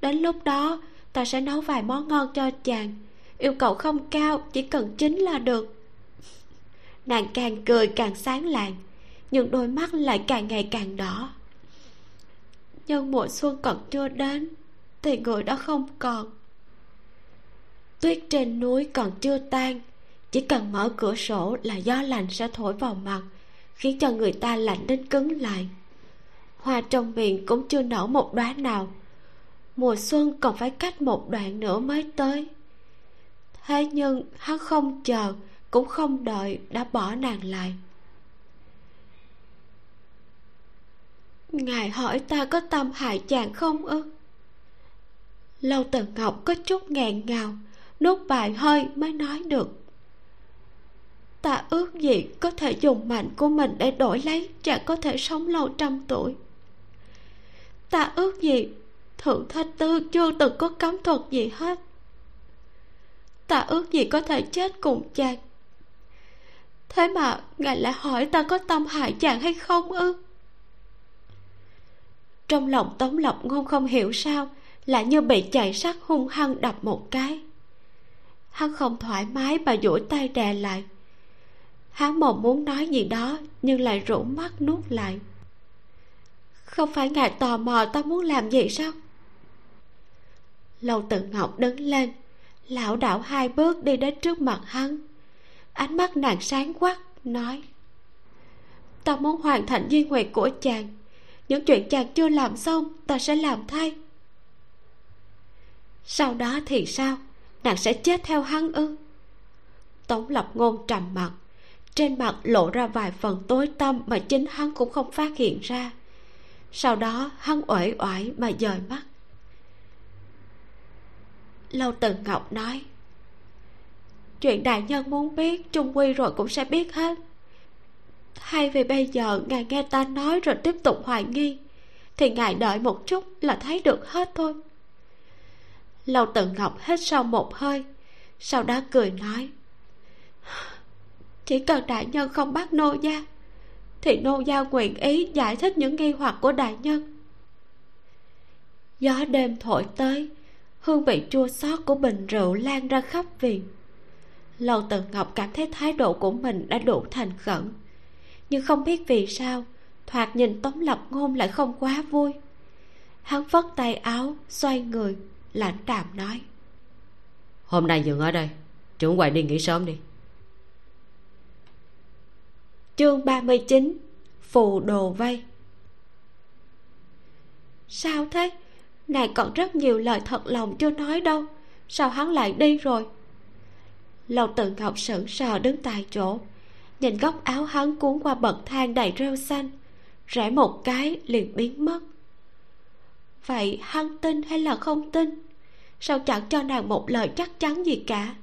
Đến lúc đó, ta sẽ nấu vài món ngon cho chàng. Yêu cầu không cao, chỉ cần chính là được. Nàng càng cười càng sáng lạng, nhưng đôi mắt lại càng ngày càng đỏ. Nhưng mùa xuân còn chưa đến, thì người đó không còn. Tuyết trên núi còn chưa tan, chỉ cần mở cửa sổ là gió lạnh sẽ thổi vào mặt khiến cho người ta lạnh đến cứng lại. Hoa trong miệng cũng chưa nở một đóa nào. Mùa xuân còn phải cách một đoạn nữa mới tới. Thế nhưng hắn không chờ, cũng không đợi đã bỏ nàng lại. Ngài hỏi ta có tâm hại chàng không ư? Lâu tần ngọc có chút nghẹn ngào, nuốt vài hơi mới nói được ta ước gì có thể dùng mạnh của mình để đổi lấy chàng có thể sống lâu trăm tuổi. Ta ước gì thượng thanh tư chưa từng có cấm thuật gì hết. Ta ước gì có thể chết cùng chàng. Thế mà ngài lại hỏi ta có tâm hại chàng hay không ư? Trong lòng tống lộc ngôn không hiểu sao, lại như bị chạy sắt hung hăng đập một cái. Hắn không thoải mái mà duỗi tay đè lại hắn mồm muốn nói gì đó, nhưng lại rũ mắt nuốt lại. Không phải ngài tò mò ta muốn làm gì sao? Lâu tự ngọc đứng lên lão đảo hai bước đi đến trước mặt hắn. Ánh mắt nàng sáng quắc, nói, ta muốn hoàn thành duy nguyện của chàng. Những chuyện chàng chưa làm xong, ta sẽ làm thay. Sau đó thì sao? Nàng sẽ chết theo hắn ư? Tống lập ngôn trầm mặt trên mặt lộ ra vài phần tối tâm mà chính hắn cũng không phát hiện ra. Sau đó, hắn uể oải mà dời mắt. Lâu tần ngọc nói, chuyện đại nhân muốn biết, trung quy rồi cũng sẽ biết hết. Hay vì bây giờ, ngài nghe ta nói rồi tiếp tục hoài nghi, thì ngài đợi một chút là thấy được hết thôi. Lâu tần ngọc hết sau một hơi, sau đó cười nói chỉ cần đại nhân không bắt nô gia, thì nô gia nguyện ý giải thích những nghi hoặc của đại nhân. Gió đêm thổi tới, hương vị chua xót của bình rượu lan ra khắp viện. Lâu tần ngọc cảm thấy thái độ của mình đã đủ thành khẩn, nhưng không biết vì sao, thoạt nhìn tống lập ngôn lại không quá vui. Hắn vất tay áo, xoay người, lãnh đạm nói, hôm nay dừng ở đây, trưởng quầy đi nghỉ sớm đi chương 39 phù đồ vây. Sao thế? Này, còn rất nhiều lời thật lòng chưa nói đâu. Sao hắn lại đi rồi? Lầu tự ngọc sững sờ đứng tại chỗ. Nhìn góc áo hắn cuốn qua bậc thang đầy rêu xanh. Rẽ một cái liền biến mất. Vậy hắn tin hay là không tin? Sao chẳng cho nàng một lời chắc chắn gì cả?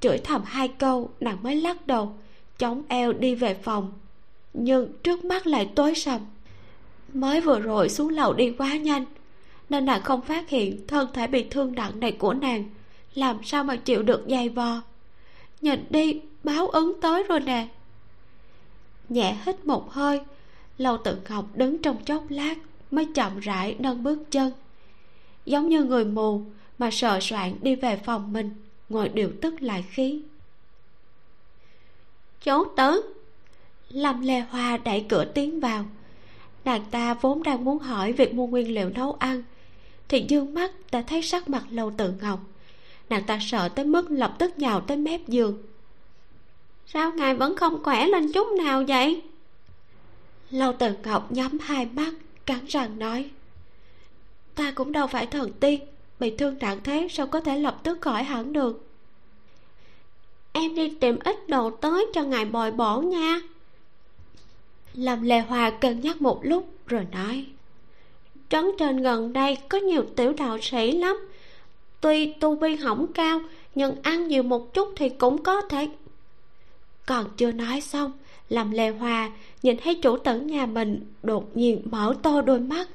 Chửi thầm hai câu, nàng mới lắc đầu chống eo đi về phòng, nhưng trước mắt lại tối sầm. Mới vừa rồi xuống lầu đi quá nhanh, nên nàng không phát hiện thân thể bị thương nặng này của nàng. Làm sao mà chịu được dày vò? Nhìn đi, báo ứng tới rồi nè. Nhẹ hít một hơi, lâu tự ngọc đứng trong chốc lát mới chậm rãi nâng bước chân. Giống như người mù mà sợ soạn đi về phòng mình, ngồi điều tức lại khí cháu tớ. Lâm lê hoa đẩy cửa tiến vào. Nàng ta vốn đang muốn hỏi việc mua nguyên liệu nấu ăn, thì dương mắt đã thấy sắc mặt lâu tự ngọc. Nàng ta sợ tới mức lập tức nhào tới mép giường. Sao ngài vẫn không khỏe lên chút nào vậy? Lâu tự ngọc nhắm hai mắt, cắn răng nói, ta cũng đâu phải thần tiên, bị thương nặng thế sao có thể lập tức khỏi hẳn được? Em đi tìm ít đồ tới cho ngài bồi bổ nha. Lâm lê hoa cân nhắc một lúc rồi nói, trấn trên gần đây có nhiều tiểu đạo sĩ lắm. Tuy tu vi hỏng cao, nhưng ăn nhiều một chút thì cũng có thể. Còn chưa nói xong làm lê hoa nhìn thấy chủ tử nhà mình đột nhiên mở to đôi mắt,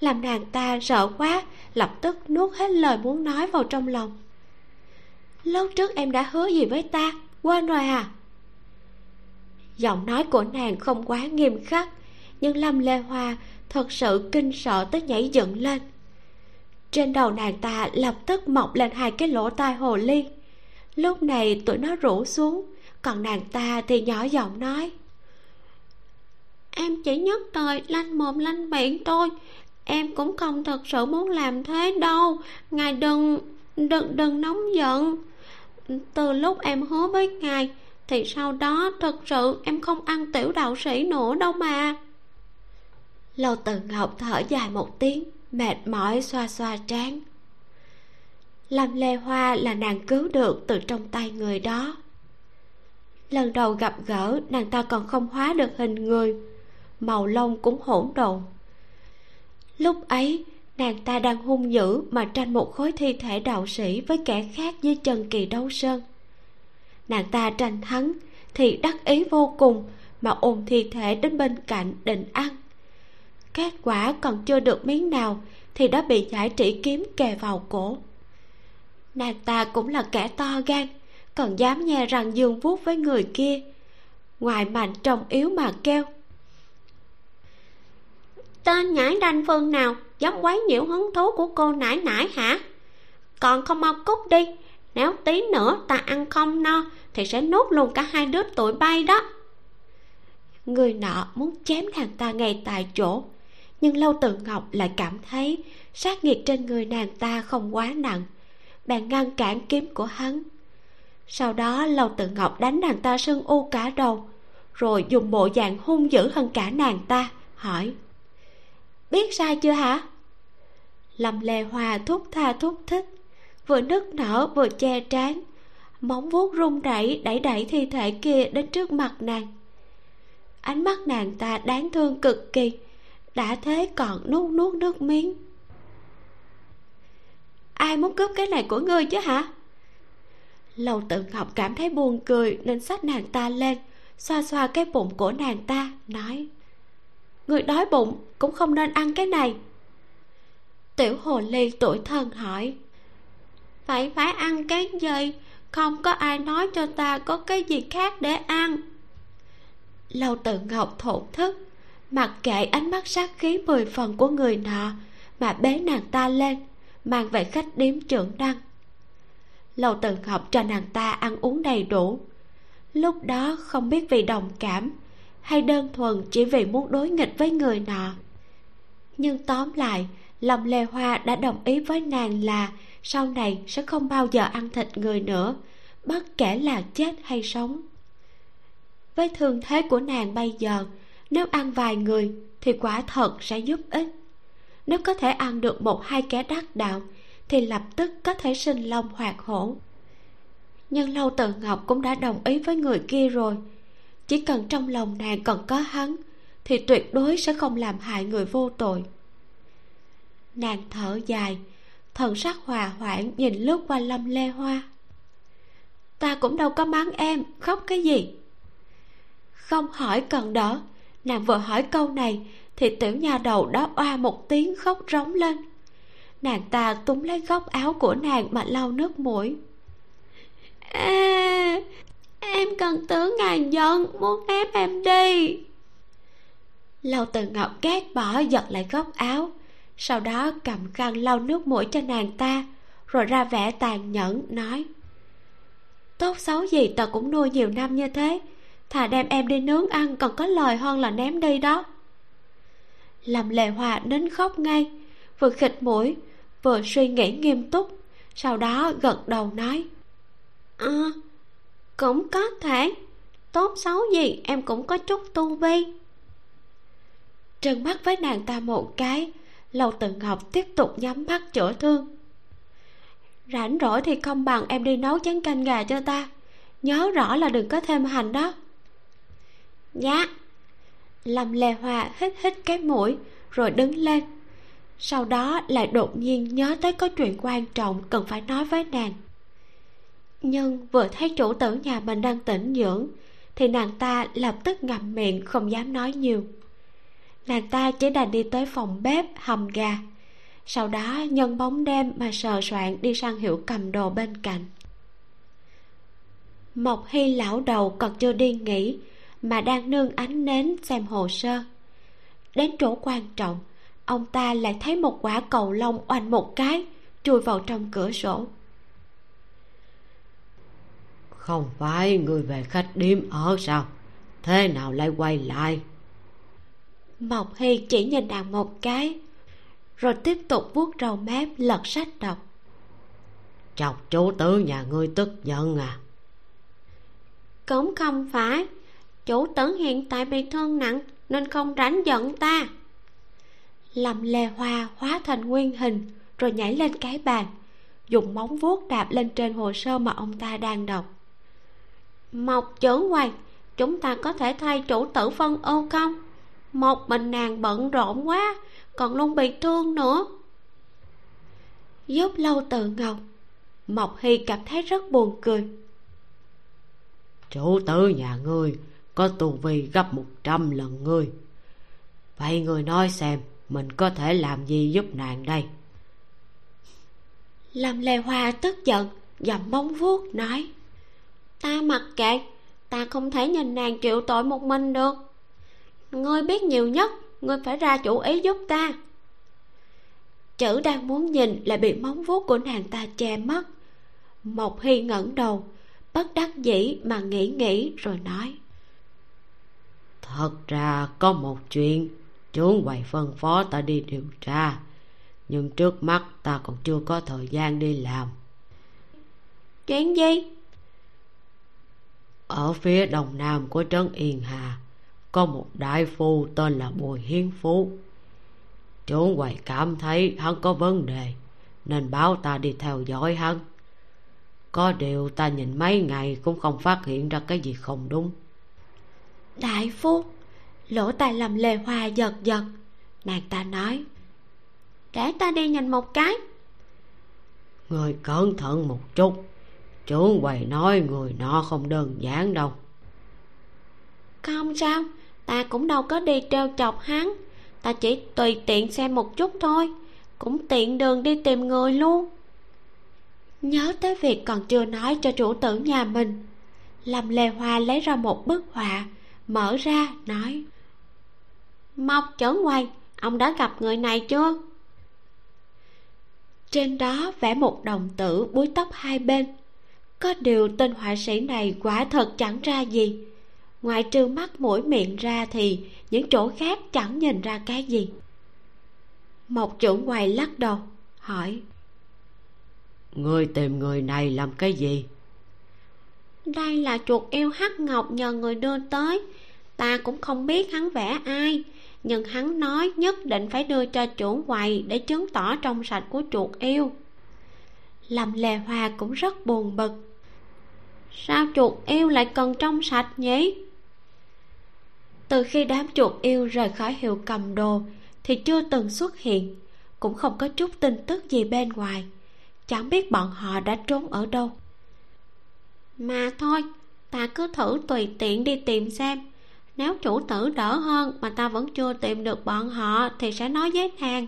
làm nàng ta sợ quá, lập tức nuốt hết lời muốn nói vào trong lòng lúc trước em đã hứa gì với ta? Quên rồi à? Giọng nói của nàng không quá nghiêm khắc, nhưng lâm lê hoa thật sự kinh sợ tới nhảy dựng lên. Trên đầu nàng ta lập tức mọc lên hai cái lỗ tai hồ ly. Lúc này tụi nó rủ xuống, còn nàng ta thì nhỏ giọng nói. Em chỉ nhất thời lanh mồm lanh miệng thôi, em cũng không thật sự muốn làm thế đâu. Ngài đừng đừng đừng nóng giận từ lúc em hứa với ngài, thì sau đó thật sự em không ăn tiểu đạo sĩ nữa đâu mà. Lâu từ ngọc thở dài một tiếng, mệt mỏi xoa xoa trán. Lâm lê hoa là nàng cứu được từ trong tay người đó. Lần đầu gặp gỡ, nàng ta còn không hóa được hình người, màu lông cũng hỗn độn. Lúc ấy nàng ta đang hung dữ mà tranh một khối thi thể đạo sĩ với kẻ khác dưới chân kỳ đấu sơn. Nàng ta tranh thắng thì đắc ý vô cùng mà ôm thi thể đến bên cạnh định ăn. Kết quả còn chưa được miếng nào thì đã bị giải trĩ kiếm kề vào cổ. Nàng ta cũng là kẻ to gan, còn dám nghe răng dương vuốt với người kia, ngoài mạnh trong yếu mà kêu. Tên nhãi đanh phương nào? Dám quấy nhiễu hứng thú của cô nãi nãi hả? Còn không mau cút đi. Nếu tí nữa ta ăn không no, thì sẽ nốt luôn cả hai đứa tụi bay đó. Người nọ muốn chém nàng ta ngay tại chỗ, nhưng lâu tự ngọc lại cảm thấy sát nghiệt trên người nàng ta không quá nặng. Bèn ngăn cản kiếm của hắn. Sau đó lâu tự ngọc đánh nàng ta sưng u cả đầu, rồi dùng bộ dạng hung dữ hơn cả nàng ta, hỏi biết sai chưa hả? Lâm lê hòa thúc tha thúc thích, vừa nức nở vừa che trán, móng vuốt run rẩy đẩy đẩy thi thể kia đến trước mặt nàng. Ánh mắt nàng ta đáng thương cực kỳ, đã thế còn nuốt nuốt nước miếng. Ai muốn cướp cái này của ngươi chứ hả? Lầu tự ngọc cảm thấy buồn cười nên xách nàng ta lên, xoa xoa cái bụng của nàng ta, nói người đói bụng cũng không nên ăn cái này. Tiểu hồ ly tuổi thân hỏi vậy phải ăn cái gì? Không có ai nói cho ta có cái gì khác để ăn. Lâu tự ngọc thổn thức, mặc kệ ánh mắt sát khí mười phần của người nọ mà bế nàng ta lên, mang về khách điếm trưởng đăng. Lâu tự ngọc cho nàng ta ăn uống đầy đủ. Lúc đó không biết vì đồng cảm hay đơn thuần chỉ vì muốn đối nghịch với người nọ. Nhưng tóm lại, lòng lê hoa đã đồng ý với nàng là sau này sẽ không bao giờ ăn thịt người nữa, bất kể là chết hay sống. Với thương thế của nàng bây giờ, nếu ăn vài người thì quả thật sẽ giúp ích. Nếu có thể ăn được một hai kẻ đắc đạo, thì lập tức có thể sinh long hoạt hổ. Nhưng lâu tự ngọc cũng đã đồng ý với người kia rồi chỉ cần trong lòng nàng còn có hắn thì tuyệt đối sẽ không làm hại người vô tội. Nàng thở dài thần sắc hòa hoãn nhìn lướt qua lâm lê hoa. Ta cũng đâu có mắng em khóc cái gì? Không hỏi cần đỡ nàng vừa hỏi câu này thì tiểu nha đầu đó oa một tiếng khóc rống lên. Nàng ta túm lấy góc áo của nàng mà lau nước mũi. À, em cần tướng ngàn dân muốn ép em đi. Lâu từ ngọc két bỏ giật lại góc áo. Sau đó cầm khăn lau nước mũi cho nàng ta rồi ra vẻ tàn nhẫn nói tốt xấu gì ta cũng nuôi nhiều năm như thế thà đem em đi nướng ăn còn có lời hơn là ném đi đó. Làm lệ hòa đến khóc ngay vừa khịt mũi vừa suy nghĩ nghiêm túc sau đó gật đầu nói à, cũng có thể. Tốt xấu gì, em cũng có chút tu vi. Trừng mắt với nàng ta một cái lâu tự ngọc tiếp tục nhắm mắt chữa thương. Rảnh rỗi thì không bằng em đi nấu chén canh gà cho ta. Nhớ rõ là đừng có thêm hành đó. Dạ lâm lê hoa hít hít cái mũi, rồi đứng lên. Sau đó lại đột nhiên nhớ tới có chuyện quan trọng cần phải nói với nàng nhưng vừa thấy chủ tử nhà mình đang tỉnh dưỡng, thì nàng ta lập tức ngậm miệng, không dám nói nhiều. Nàng ta chỉ đành đi tới phòng bếp, hầm gà. Sau đó, nhân bóng đêm mà sờ soạn đi sang hiệu cầm đồ bên cạnh. Mộc hy lão đầu còn chưa đi nghỉ, mà đang nương ánh nến xem hồ sơ. Đến chỗ quan trọng, ông ta lại thấy một quả cầu lông oanh một cái, chui vào trong cửa sổ không phải người về khách điếm ở sao? Thế nào lại quay lại? Mộc hy chỉ nhìn nàng một cái rồi tiếp tục vuốt râu mép lật sách đọc. Chọc chủ tử nhà ngươi tức giận à? Cũng không phải chủ tử hiện tại bị thương nặng nên không rảnh giận ta. Lầm lề hoa hóa thành nguyên hình rồi nhảy lên cái bàn dùng móng vuốt đạp lên trên hồ sơ mà ông ta đang đọc mộc trưởng quầy chúng ta có thể thay chủ tử phân ưu không một mình nàng bận rộn quá còn luôn bị thương nữa. Giúp lâu từ ngọc mộc hy cảm thấy rất buồn cười. Chủ tử nhà ngươi có tu vi gấp một trăm lần ngươi. Vậy ngươi nói xem mình có thể làm gì giúp nàng đây? Lâm lê hoa tức giận dầm móng vuốt nói ta mặc kệ. Ta không thể nhìn nàng chịu tội một mình được. Ngươi biết nhiều nhất ngươi phải ra chủ ý giúp ta. Chữ đang muốn nhìn lại bị móng vuốt của nàng ta che mất. Mộc hy ngẩng đầu bất đắc dĩ mà nghĩ nghĩ rồi nói. Thật ra có một chuyện chốn quầy phân phó ta đi điều tra nhưng trước mắt ta còn chưa có thời gian đi làm. Chuyện gì ở phía đông nam của trấn yên hà có một đại phu tên là bùi hiến phú. Chốn quầy cảm thấy hắn có vấn đề nên báo ta đi theo dõi hắn. Có điều ta nhìn mấy ngày cũng không phát hiện ra cái gì không đúng. Đại phu lỗ tai lầm lề hoa giật giật. Nàng ta nói để ta đi nhìn một cái. Người cẩn thận một chút chú quầy nói người nọ không đơn giản đâu. Không sao ta cũng đâu có đi trêu chọc hắn. Ta chỉ tùy tiện xem một chút thôi cũng tiện đường đi tìm người luôn. Nhớ tới việc còn chưa nói cho chủ tử nhà mình lâm lê hoa lấy ra một bức họa mở ra nói mộc chẩn quay ông đã gặp người này chưa? Trên đó vẽ một đồng tử búi tóc hai bên có điều tên họa sĩ này quả thật chẳng ra gì. Ngoại trừ mắt mũi miệng ra thì những chỗ khác chẳng nhìn ra cái gì. Một trưởng quầy lắc đầu hỏi. Người tìm người này làm cái gì? Đây là chuột yêu hắc ngọc nhờ người đưa tới. Ta cũng không biết hắn vẽ ai nhưng hắn nói nhất định phải đưa cho chủ quầy để chứng tỏ trong sạch của chuột yêu. Lâm lề hoa cũng rất buồn bực sao chuột yêu lại cần trong sạch nhỉ? Từ khi đám chuột yêu rời khỏi hiệu cầm đồ thì chưa từng xuất hiện, cũng không có chút tin tức gì bên ngoài. Chẳng biết bọn họ đã trốn ở đâu. Mà thôi, ta cứ thử tùy tiện đi tìm xem. Nếu chủ tử đỡ hơn mà ta vẫn chưa tìm được bọn họ thì sẽ nói với nàng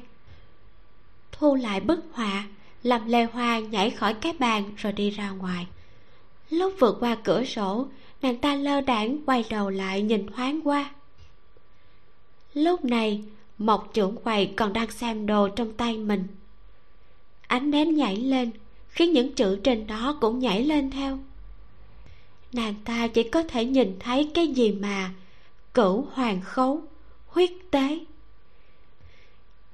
thu lại bức họa, làm lê hoa nhảy khỏi cái bàn rồi đi ra ngoài lúc vượt qua cửa sổ, nàng ta lơ đãng quay đầu lại nhìn thoáng qua. Lúc này mộc trưởng quầy còn đang xem đồ trong tay mình. Ánh nến nhảy lên, khiến những chữ trên đó cũng nhảy lên theo. Nàng ta chỉ có thể nhìn thấy cái gì mà cửu hoàng khấu, huyết tế.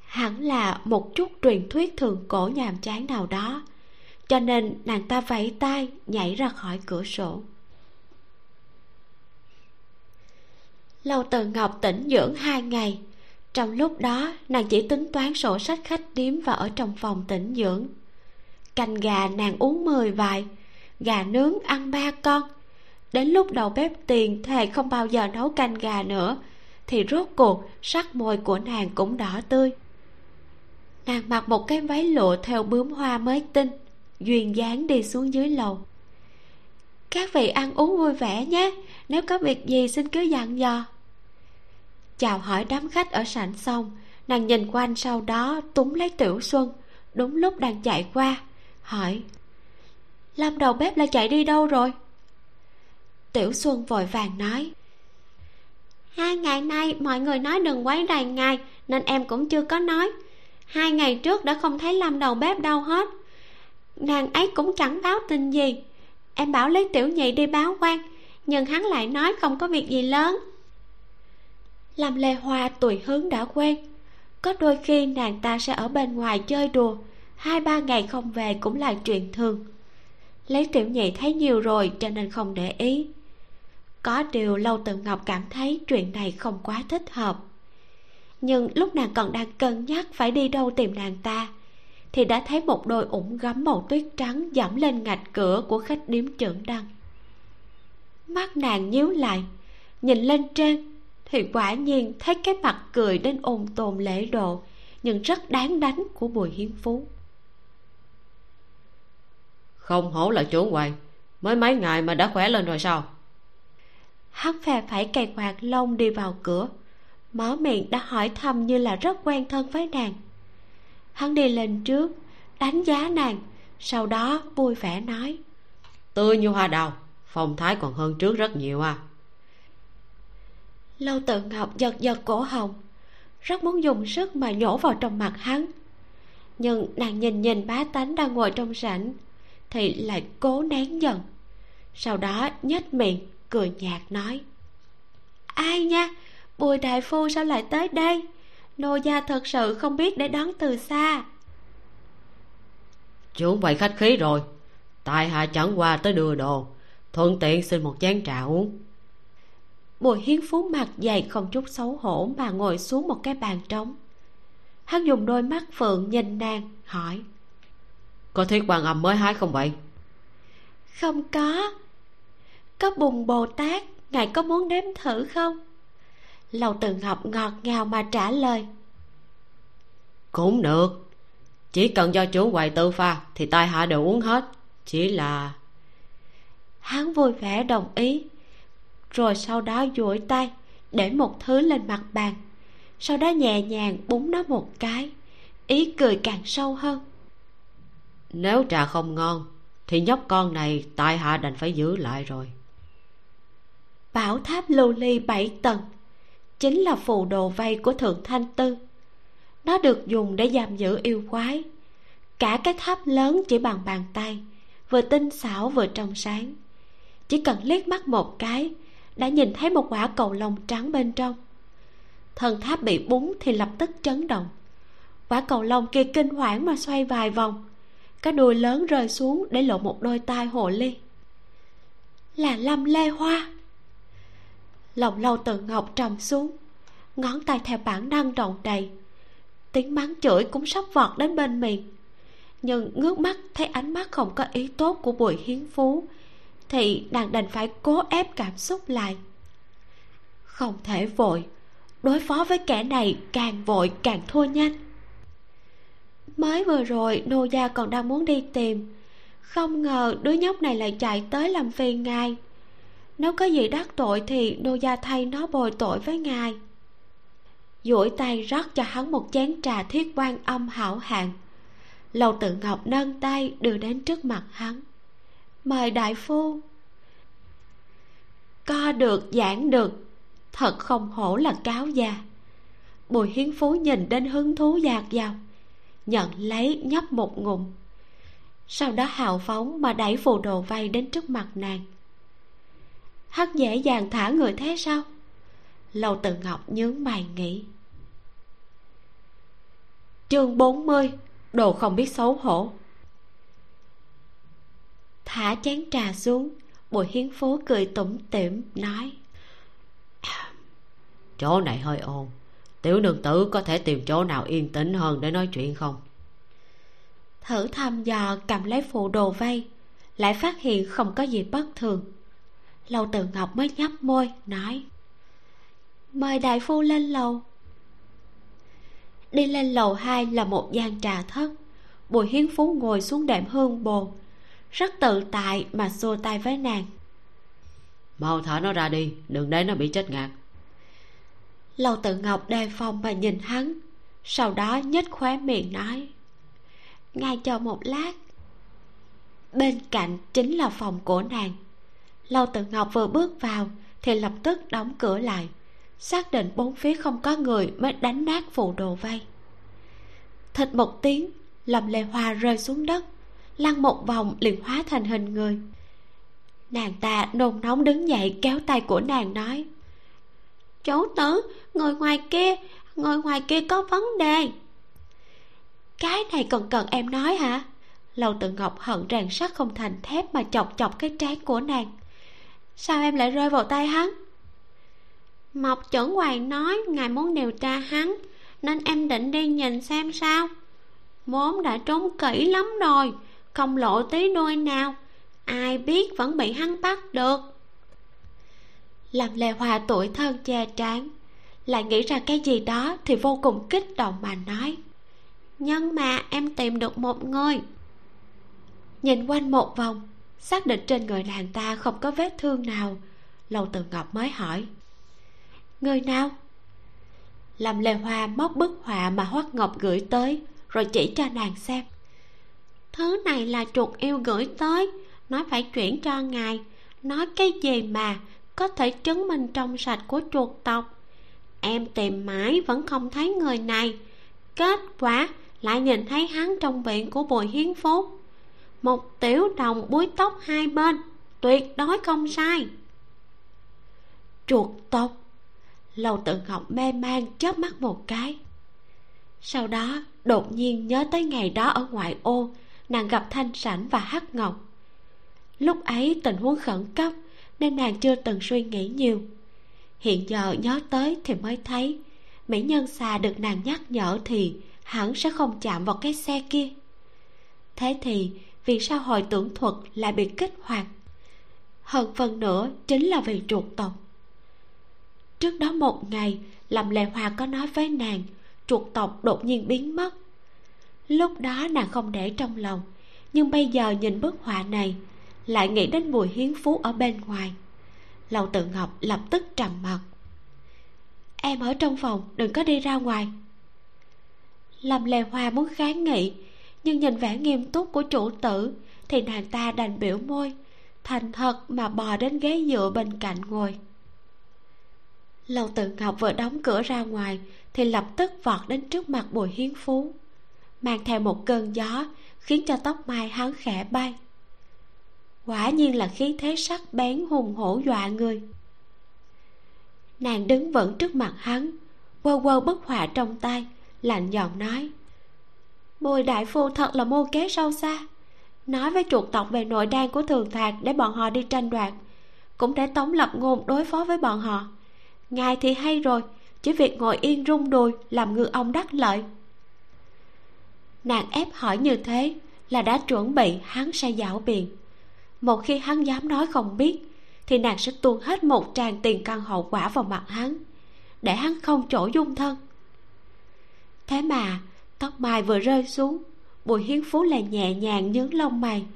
Hẳn là một chút truyền thuyết thường cổ nhàm chán nào đó cho nên nàng ta vẫy tay, nhảy ra khỏi cửa sổ. Lâu từ ngọc tỉnh dưỡng hai ngày. Trong lúc đó, nàng chỉ tính toán sổ sách khách điếm và ở trong phòng tỉnh dưỡng. Canh gà nàng uống mười vài, gà nướng ăn ba con. Đến lúc đầu bếp tiền thề không bao giờ nấu canh gà nữa, thì rốt cuộc sắc môi của nàng cũng đỏ tươi. Nàng mặc một cái váy lụa theo bướm hoa mới tinh duyên dáng đi xuống dưới lầu. Các vị ăn uống vui vẻ nhé, nếu có việc gì xin cứ dặn dò. Chào hỏi đám khách ở sảnh xong, nàng nhìn quanh sau đó túng lấy tiểu xuân, đúng lúc đang chạy qua, hỏi, lâm đầu bếp là chạy đi đâu rồi? Tiểu xuân vội vàng nói, hai ngày nay mọi người nói đừng quấy rầy ngài, nên em cũng chưa có nói. Hai ngày trước đã không thấy lâm đầu bếp đâu hết nàng ấy cũng chẳng báo tin gì. Em bảo lấy tiểu nhị đi báo quan, nhưng hắn lại nói không có việc gì lớn. Làm lê hoa tùy hướng đã quen. Có đôi khi nàng ta sẽ ở bên ngoài chơi đùa, hai ba ngày không về cũng là chuyện thường. Lấy tiểu nhị thấy nhiều rồi cho nên không để ý. Có điều lâu từ ngọc cảm thấy chuyện này không quá thích hợp. Nhưng lúc nàng còn đang cân nhắc phải đi đâu tìm nàng ta thì đã thấy một đôi ủng gấm màu tuyết trắng dẫm lên ngạch cửa của khách điếm trưởng đăng. Mắt nàng nhíu lại nhìn lên trên thì quả nhiên thấy cái mặt cười đến ôn tồn lễ độ nhưng rất đáng đánh của bùi hiến phú. Không hổ là chủ quầy mới mấy ngày mà đã khỏe lên rồi sao? Hắn phè phải cây quạt lông đi vào cửa mở miệng đã hỏi thăm như là rất quen thân với nàng hắn đi lên trước đánh giá nàng sau đó vui vẻ nói. Tươi như hoa đào phong thái còn hơn trước rất nhiều à. Lâu tự ngọc giật giật cổ hồng rất muốn dùng sức mà nhổ vào trong mặt hắn. Nhưng nàng nhìn nhìn bá tánh đang ngồi trong sảnh thì lại cố nén dần sau đó nhếch miệng cười nhạt nói. Ai nha bùi đại phu sao lại tới đây nô gia thật sự không biết để đón từ xa. Chú vậy khách khí rồi. Tại hạ chẳng qua tới đưa đồ. Thuận tiện xin một chén trà uống. Bùi hiến phú mặt dày không chút xấu hổ mà ngồi xuống một cái bàn trống. Hắn dùng đôi mắt phượng nhìn nàng hỏi. Có thiết quan âm mới hái không vậy? Không có. Có bùn bồ tát ngài có muốn đếm thử không lầu từ ngọc ngọt ngào mà trả lời. Cũng được. Chỉ cần do chủ quầy tự pha thì tai hạ đều uống hết. Chỉ là hắn vui vẻ đồng ý rồi sau đó duỗi tay để một thứ lên mặt bàn. Sau đó nhẹ nhàng búng nó một cái ý cười càng sâu hơn. Nếu trà không ngon thì nhóc con này tại hạ đành phải giữ lại rồi. Bảo tháp lưu ly bảy tầng chính là phù đồ vây của thượng thanh tư. Nó được dùng để giam giữ yêu quái. Cả cái tháp lớn chỉ bằng bàn tay, vừa tinh xảo vừa trong sáng. Chỉ cần liếc mắt một cái, đã nhìn thấy một quả cầu lông trắng bên trong. Thần tháp bị búng thì lập tức chấn động. Quả cầu lông kia kinh hoảng mà xoay vài vòng. Cái đuôi lớn rơi xuống để lộ một đôi tai hồ ly. Là lâm lê hoa lòng lâu tự ngọc trầm xuống. Ngón tay theo bản năng động đầy. Tiếng mắng chửi cũng sắp vọt đến bên miệng. Nhưng ngước mắt thấy ánh mắt không có ý tốt của bùi hiến phú, thì nàng đành phải cố ép cảm xúc lại. Không thể vội. Đối phó với kẻ này càng vội càng thua nhanh. Mới vừa rồi, nô gia còn đang muốn đi tìm. Không ngờ đứa nhóc này lại chạy tới làm phiền ngài nếu có gì đắc tội thì nô gia thay nó bồi tội với ngài. Duỗi tay rót cho hắn một chén trà thiết quan âm hảo hạng. Lầu tự ngọc nâng tay đưa đến trước mặt hắn. Mời đại phu. Co được, giảng được. Thật không hổ là cáo già. Bùi hiến phú nhìn đến hứng thú dạt dào, nhận lấy nhấp một ngụm. Sau đó hào phóng mà đẩy phù đồ vay đến trước mặt nàng hắn dễ dàng thả người thế sao? Lâu tự ngọc nhướng mày nghĩ. Chương 40 đồ không biết xấu hổ. Thả chén trà xuống bùi hiến phố cười tủm tỉm nói. <clears throat> Chỗ này hơi ồn. Tiểu nương tử có thể tìm chỗ nào yên tĩnh hơn để nói chuyện không? Thử thăm dò cầm lấy phụ đồ vây lại phát hiện không có gì bất thường lâu từ ngọc mới nhấp môi nói mời đại phu lên lầu. Đi lên lầu hai là một gian trà thất. Bùi hiến phú ngồi xuống đệm hương bồ rất tự tại mà xua tay với nàng. Mau thả nó ra đi đừng để nó bị chết ngạt. Lâu tự ngọc đề phòng mà nhìn hắn sau đó nhếch khóe miệng nói ngài chờ một lát. Bên cạnh chính là phòng của nàng lâu tự ngọc vừa bước vào, thì lập tức đóng cửa lại, xác định bốn phía không có người mới đánh nát phù đồ vây. Thịt một tiếng, lầm lề hoa rơi xuống đất, lăn một vòng liền hóa thành hình người. Nàng ta nôn nóng đứng dậy kéo tay của nàng nói chú tử ngồi ngoài kia, ngồi ngoài kia có vấn đề. Cái này còn cần em nói hả? Lâu tự ngọc hận rèn sắt không thành thép mà chọc chọc cái trán của nàng sao em lại rơi vào tay hắn? Mộc chuẩn hoàng nói ngài muốn điều tra hắn, nên em định đi nhìn xem sao. Vốn đã trốn kỹ lắm rồi, không lộ tí đuôi nào, ai biết vẫn bị hắn bắt được. Làm lệ hòa tuổi thân che trán lại nghĩ ra cái gì đó thì vô cùng kích động mà nói. Nhưng mà em tìm được một người. Nhìn quanh một vòng xác định trên người nàng ta không có vết thương nào. Lâu từ ngọc mới hỏi. Người nào? Làm lê hoa móc bức họa mà hoắc ngọc gửi tới, rồi chỉ cho nàng xem. Thứ này là chuột yêu gửi tới nói phải chuyển cho ngài. Nói cái gì mà có thể chứng minh trong sạch của chuột tộc? Em tìm mãi vẫn không thấy người này. Kết quả lại nhìn thấy hắn trong viện của bùi hiến phúc một tiểu đồng búi tóc hai bên, tuyệt đối không sai. Chuột tộc lầu tự ngọc mê man chớp mắt một cái. Sau đó, đột nhiên nhớ tới ngày đó ở ngoại ô, nàng gặp thanh sảnh và hắc ngọc. Lúc ấy tình huống khẩn cấp nên nàng chưa từng suy nghĩ nhiều. Hiện giờ nhớ tới thì mới thấy, mỹ nhân xà được nàng nhắc nhở thì hẳn sẽ không chạm vào cái xe kia. Thế thì vì sao hồi tưởng thuật lại bị kích hoạt. Hơn phần nữa chính là vì chuột tộc. Trước đó một ngày lầm lệ hòa có nói với nàng chuột tộc đột nhiên biến mất. Lúc đó nàng không để trong lòng, nhưng bây giờ nhìn bức họa này, lại nghĩ đến bùi hiến phú ở bên ngoài. Lầu tự ngọc lập tức trầm mặc. Em ở trong phòng, đừng có đi ra ngoài. Lầm lệ hoa muốn kháng nghị nhưng nhìn vẻ nghiêm túc của chủ tử, thì nàng ta đành biểu môi, thành thật mà bò đến ghế dựa bên cạnh ngồi. Lâu tự ngọc vừa đóng cửa ra ngoài, thì lập tức vọt đến trước mặt bùi hiến phú, mang theo một cơn gió khiến cho tóc mai hắn khẽ bay. Quả nhiên là khí thế sắc bén hùng hổ dọa người. Nàng đứng vững trước mặt hắn, quơ quơ bức họa trong tay, lạnh giọng nói bùi đại phu thật là mưu kế sâu xa. Nói với chuột tộc về nội đan của thường thạc để bọn họ đi tranh đoạt, cũng để tống lập ngôn đối phó với bọn họ. Ngài thì hay rồi, chỉ việc ngồi yên rung đùi làm ngư ông đắc lợi. Nàng ép hỏi như thế là đã chuẩn bị hắn sẽ dảo biện. Một khi hắn dám nói không biết, thì nàng sẽ tuôn hết một tràng tiền căn hậu quả vào mặt hắn, để hắn không chỗ dung thân. Thế mà tóc mai vừa rơi xuống bùi hiến phú lại nhẹ nhàng nhướng lông mày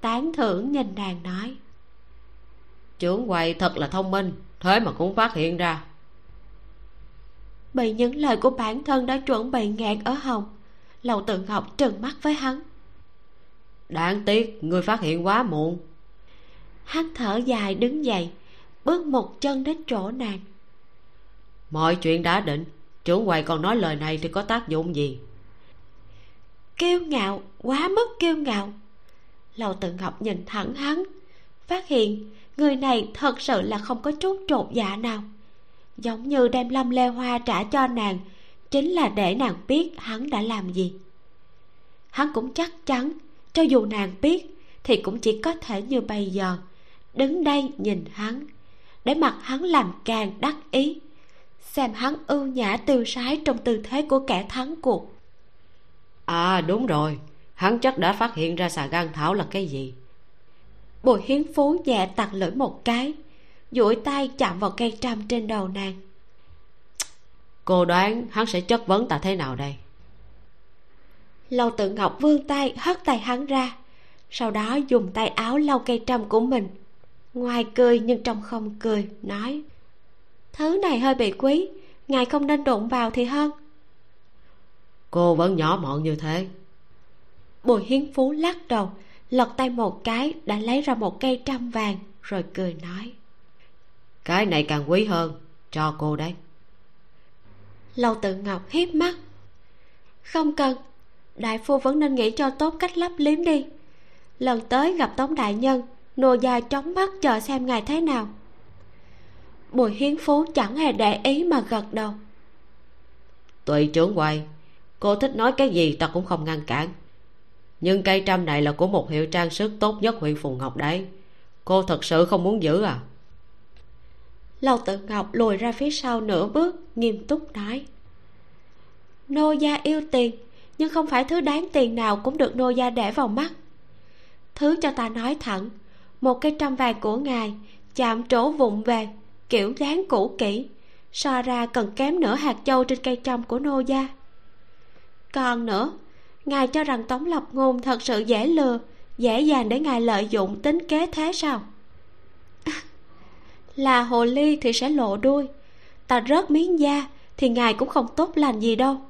tán thưởng nhìn nàng nói. Trưởng quầy thật là thông minh thế mà cũng phát hiện ra. Bị những lời của bản thân đã chuẩn bị ngạt ở hồng lầu tự ngọc trừng mắt với hắn. Đáng tiếc người phát hiện quá muộn. Hắn thở dài đứng dậy bước một chân đến chỗ nàng. Mọi chuyện đã định trưởng quầy còn nói lời này thì có tác dụng gì kiêu ngạo, quá mức kiêu ngạo. Lầu tự ngọc nhìn thẳng hắn, phát hiện người này thật sự là không có chút trột dạ nào. Giống như đem lâm lê hoa trả cho nàng, chính là để nàng biết hắn đã làm gì. Hắn cũng chắc chắn, cho dù nàng biết, thì cũng chỉ có thể như bây giờ, đứng đây nhìn hắn, để mặt hắn làm càng đắc ý, xem hắn ưu nhã tiêu sái trong tư thế của kẻ thắng cuộc à đúng rồi. Hắn chắc đã phát hiện ra xà gan thảo là cái gì. Bùi hiến phú nhẹ tặc lưỡi một cái, duỗi tay chạm vào cây trăm trên đầu nàng. Cô đoán hắn sẽ chất vấn ta thế nào đây? Lâu tự ngọc vươn tay, hất tay hắn ra, sau đó dùng tay áo lau cây trăm của mình. Ngoài cười nhưng trong không cười, nói, thứ này hơi bị quý, ngài không nên đụng vào thì hơn cô vẫn nhỏ mọn như thế. Bùi hiến phú lắc đầu lật tay một cái đã lấy ra một cây trăm vàng rồi cười nói. Cái này càng quý hơn cho cô đấy. Lâu tự ngọc hiếp mắt. Không cần đại phu vẫn nên nghĩ cho tốt cách lấp liếm đi. Lần tới gặp tống đại nhân nô gia trống mắt chờ xem ngài thế nào. Bùi hiến phú chẳng hề để ý mà gật đầu. Tùy trưởng quay cô thích nói cái gì ta cũng không ngăn cản. Nhưng cây trăm này là của một hiệu trang sức tốt nhất huyện phùng ngọc đấy. Cô thật sự không muốn giữ à? Lâu tự ngọc lùi ra phía sau nửa bước, nghiêm túc nói. Nô gia yêu tiền, nhưng không phải thứ đáng tiền nào cũng được nô gia để vào mắt. Thứ cho ta nói thẳng, một cái trăm vàng của ngài, chạm trổ vụng về kiểu dáng cũ kỹ, so ra cần kém nửa hạt châu trên cây trăm của nô gia còn nữa. Ngài cho rằng tống lập ngôn thật sự dễ lừa, dễ dàng để ngài lợi dụng tính kế thế sao? <laughs> Là hồ ly thì sẽ lộ đuôi, ta rớt miếng da thì ngài cũng không tốt lành gì đâu.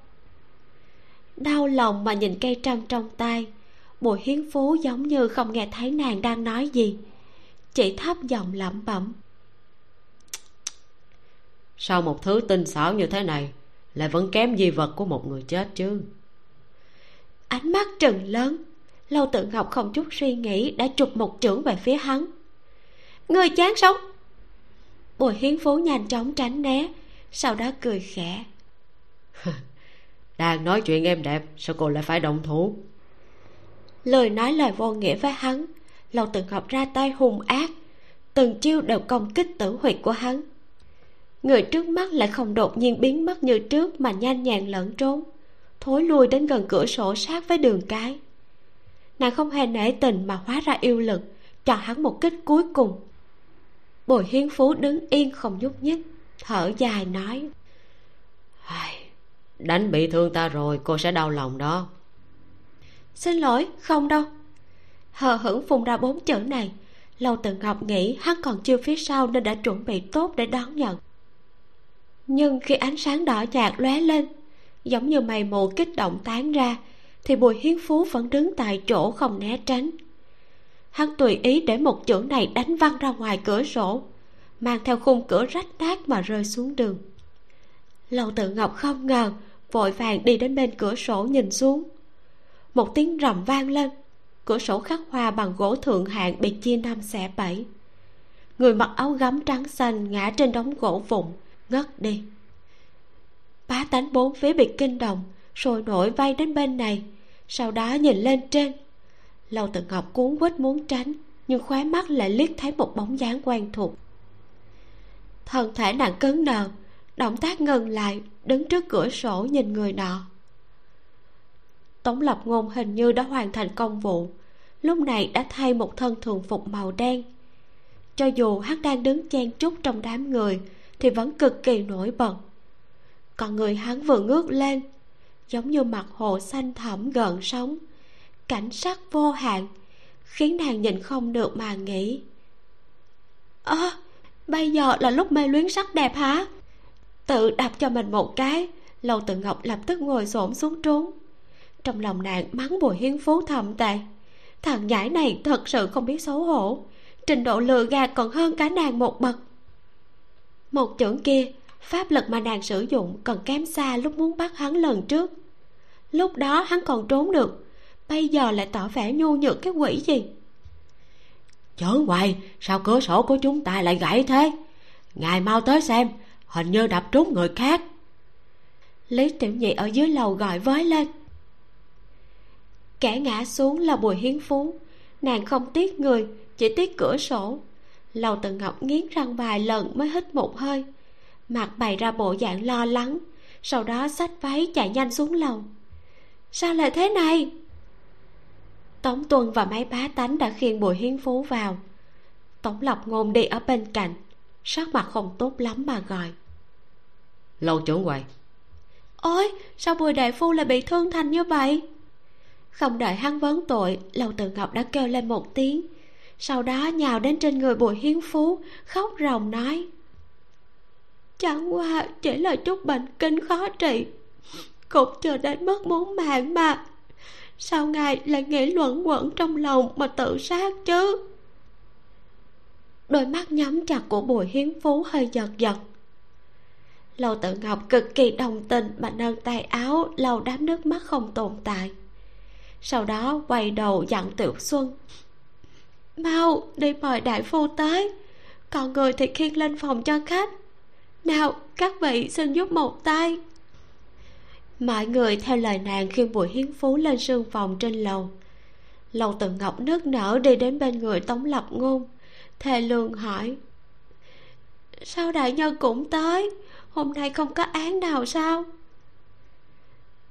Đau lòng mà nhìn cây trăng trong tay bùi hiến phú giống như không nghe thấy nàng đang nói gì. Chỉ thấp giọng lẩm bẩm. Sau một thứ tinh xảo như thế này lại vẫn kém di vật của một người chết chứ. Ánh mắt trừng lớn. Lâu tự ngọc không chút suy nghĩ đã trục một chưởng về phía hắn. Người chán sống. Bùi hiến phú nhanh chóng tránh né sau đó cười khẽ. <laughs> Đang nói chuyện em đẹp sao cô lại phải động thủ? Lời nói lời vô nghĩa với hắn lâu tự ngọc ra tay hung ác. Từng chiêu đều công kích tử huyệt của hắn người trước mắt lại không đột nhiên biến mất như trước mà nhanh nhàng lẫn trốn thối lui đến gần cửa sổ sát với đường cái. Nàng không hề nể tình mà hóa ra yêu lực cho hắn một kích cuối cùng. Bồi hiến phú đứng yên không nhúc nhích thở dài nói đánh bị thương ta rồi cô sẽ đau lòng đó. Xin lỗi không đâu. Hờ hững phun ra bốn chữ này lâu tự ngọc nghĩ hắn còn chưa phía sau nên đã chuẩn bị tốt để đón nhận nhưng khi ánh sáng đỏ nhạt lóe lên, giống như mày mù kích động tán ra, thì bùi hiến phú vẫn đứng tại chỗ không né tránh. Hắn tùy ý để một chữ này đánh văng ra ngoài cửa sổ, mang theo khung cửa rách nát mà rơi xuống đường. Lầu tự ngọc không ngờ, vội vàng đi đến bên cửa sổ nhìn xuống. Một tiếng rầm vang lên, cửa sổ khắc hoa bằng gỗ thượng hạng bị chia năm xẻ bảy. Người mặc áo gấm trắng xanh ngã trên đống gỗ vụn ngất đi. Bá tánh bốn phía bị kinh động, sôi nổi vay đến bên này. Sau đó nhìn lên trên, lâu tự ngọc cuốn quýt muốn tránh, nhưng khóe mắt lại liếc thấy một bóng dáng quen thuộc. Thân thể nàng cứng đờ, động tác ngừng lại, đứng trước cửa sổ nhìn người nọ. Tống lập ngôn hình như đã hoàn thành công vụ, lúc này đã thay một thân thường phục màu đen. Cho dù hắn đang đứng chen chúc trong đám người thì vẫn cực kỳ nổi bật. Còn người hắn vừa ngước lên giống như mặt hồ xanh thẳm gợn sóng. Cảnh sắc vô hạn khiến nàng nhìn không được mà nghĩ. Ơ à, bây giờ là lúc mê luyến sắc đẹp hả? Tự đập cho mình một cái lâu tự ngọc lập tức ngồi xổm xuống trốn. Trong lòng nàng mắng bùi hiến phú thầm tệ. Thằng nhãi này thật sự không biết xấu hổ. Trình độ lừa gạt còn hơn cả nàng một bậc một chưởng kia pháp lực mà nàng sử dụng còn kém xa lúc muốn bắt hắn lần trước. Lúc đó hắn còn trốn được bây giờ lại tỏ vẻ nhu nhược cái quỷ gì? Chớ ngoài sao cửa sổ của chúng ta lại gãy thế? Ngài mau tới xem hình như đập trúng người khác. Lý tiểu nhị ở dưới lầu gọi với lên. Kẻ ngã xuống là bùi hiến phú. Nàng không tiếc người chỉ tiếc cửa sổ lầu tự ngọc nghiến răng vài lần mới hít một hơi. Mặt bày ra bộ dạng lo lắng sau đó xách váy chạy nhanh xuống lầu. Sao lại thế này? Tống tuân và mấy bá tánh đã khiêng bùi hiến phú vào. Tống lập ngôn đi ở bên cạnh sắc mặt không tốt lắm mà gọi. Lâu trưởng quầy ôi sao bùi đại phu lại bị thương thành như vậy? Không đợi hắn vấn tội lầu tự ngọc đã kêu lên một tiếng sau đó nhào đến trên người bùi hiến phú, khóc ròng nói, chẳng qua chỉ là chút bệnh kinh khó trị, cũng chờ đến mất muốn mạng mà. Sao ngài lại nghĩ luẩn quẩn trong lòng mà tự sát chứ? Đôi mắt nhắm chặt của bùi hiến phú hơi giật giật. Lầu tự ngọc cực kỳ đồng tình mà nâng tay áo lau đám nước mắt không tồn tại. Sau đó quay đầu dặn tiểu xuân mau, đi mời đại phu tới. Còn người thì khiêng lên phòng cho khách. Nào, các vị xin giúp một tay. Mọi người theo lời nàng khiêng bùi hiến phú lên sương phòng trên lầu. Lầu tự ngọc nức nở đi đến bên người tống lập ngôn. Thề lương hỏi, sao đại nhân cũng tới? Hôm nay không có án nào sao?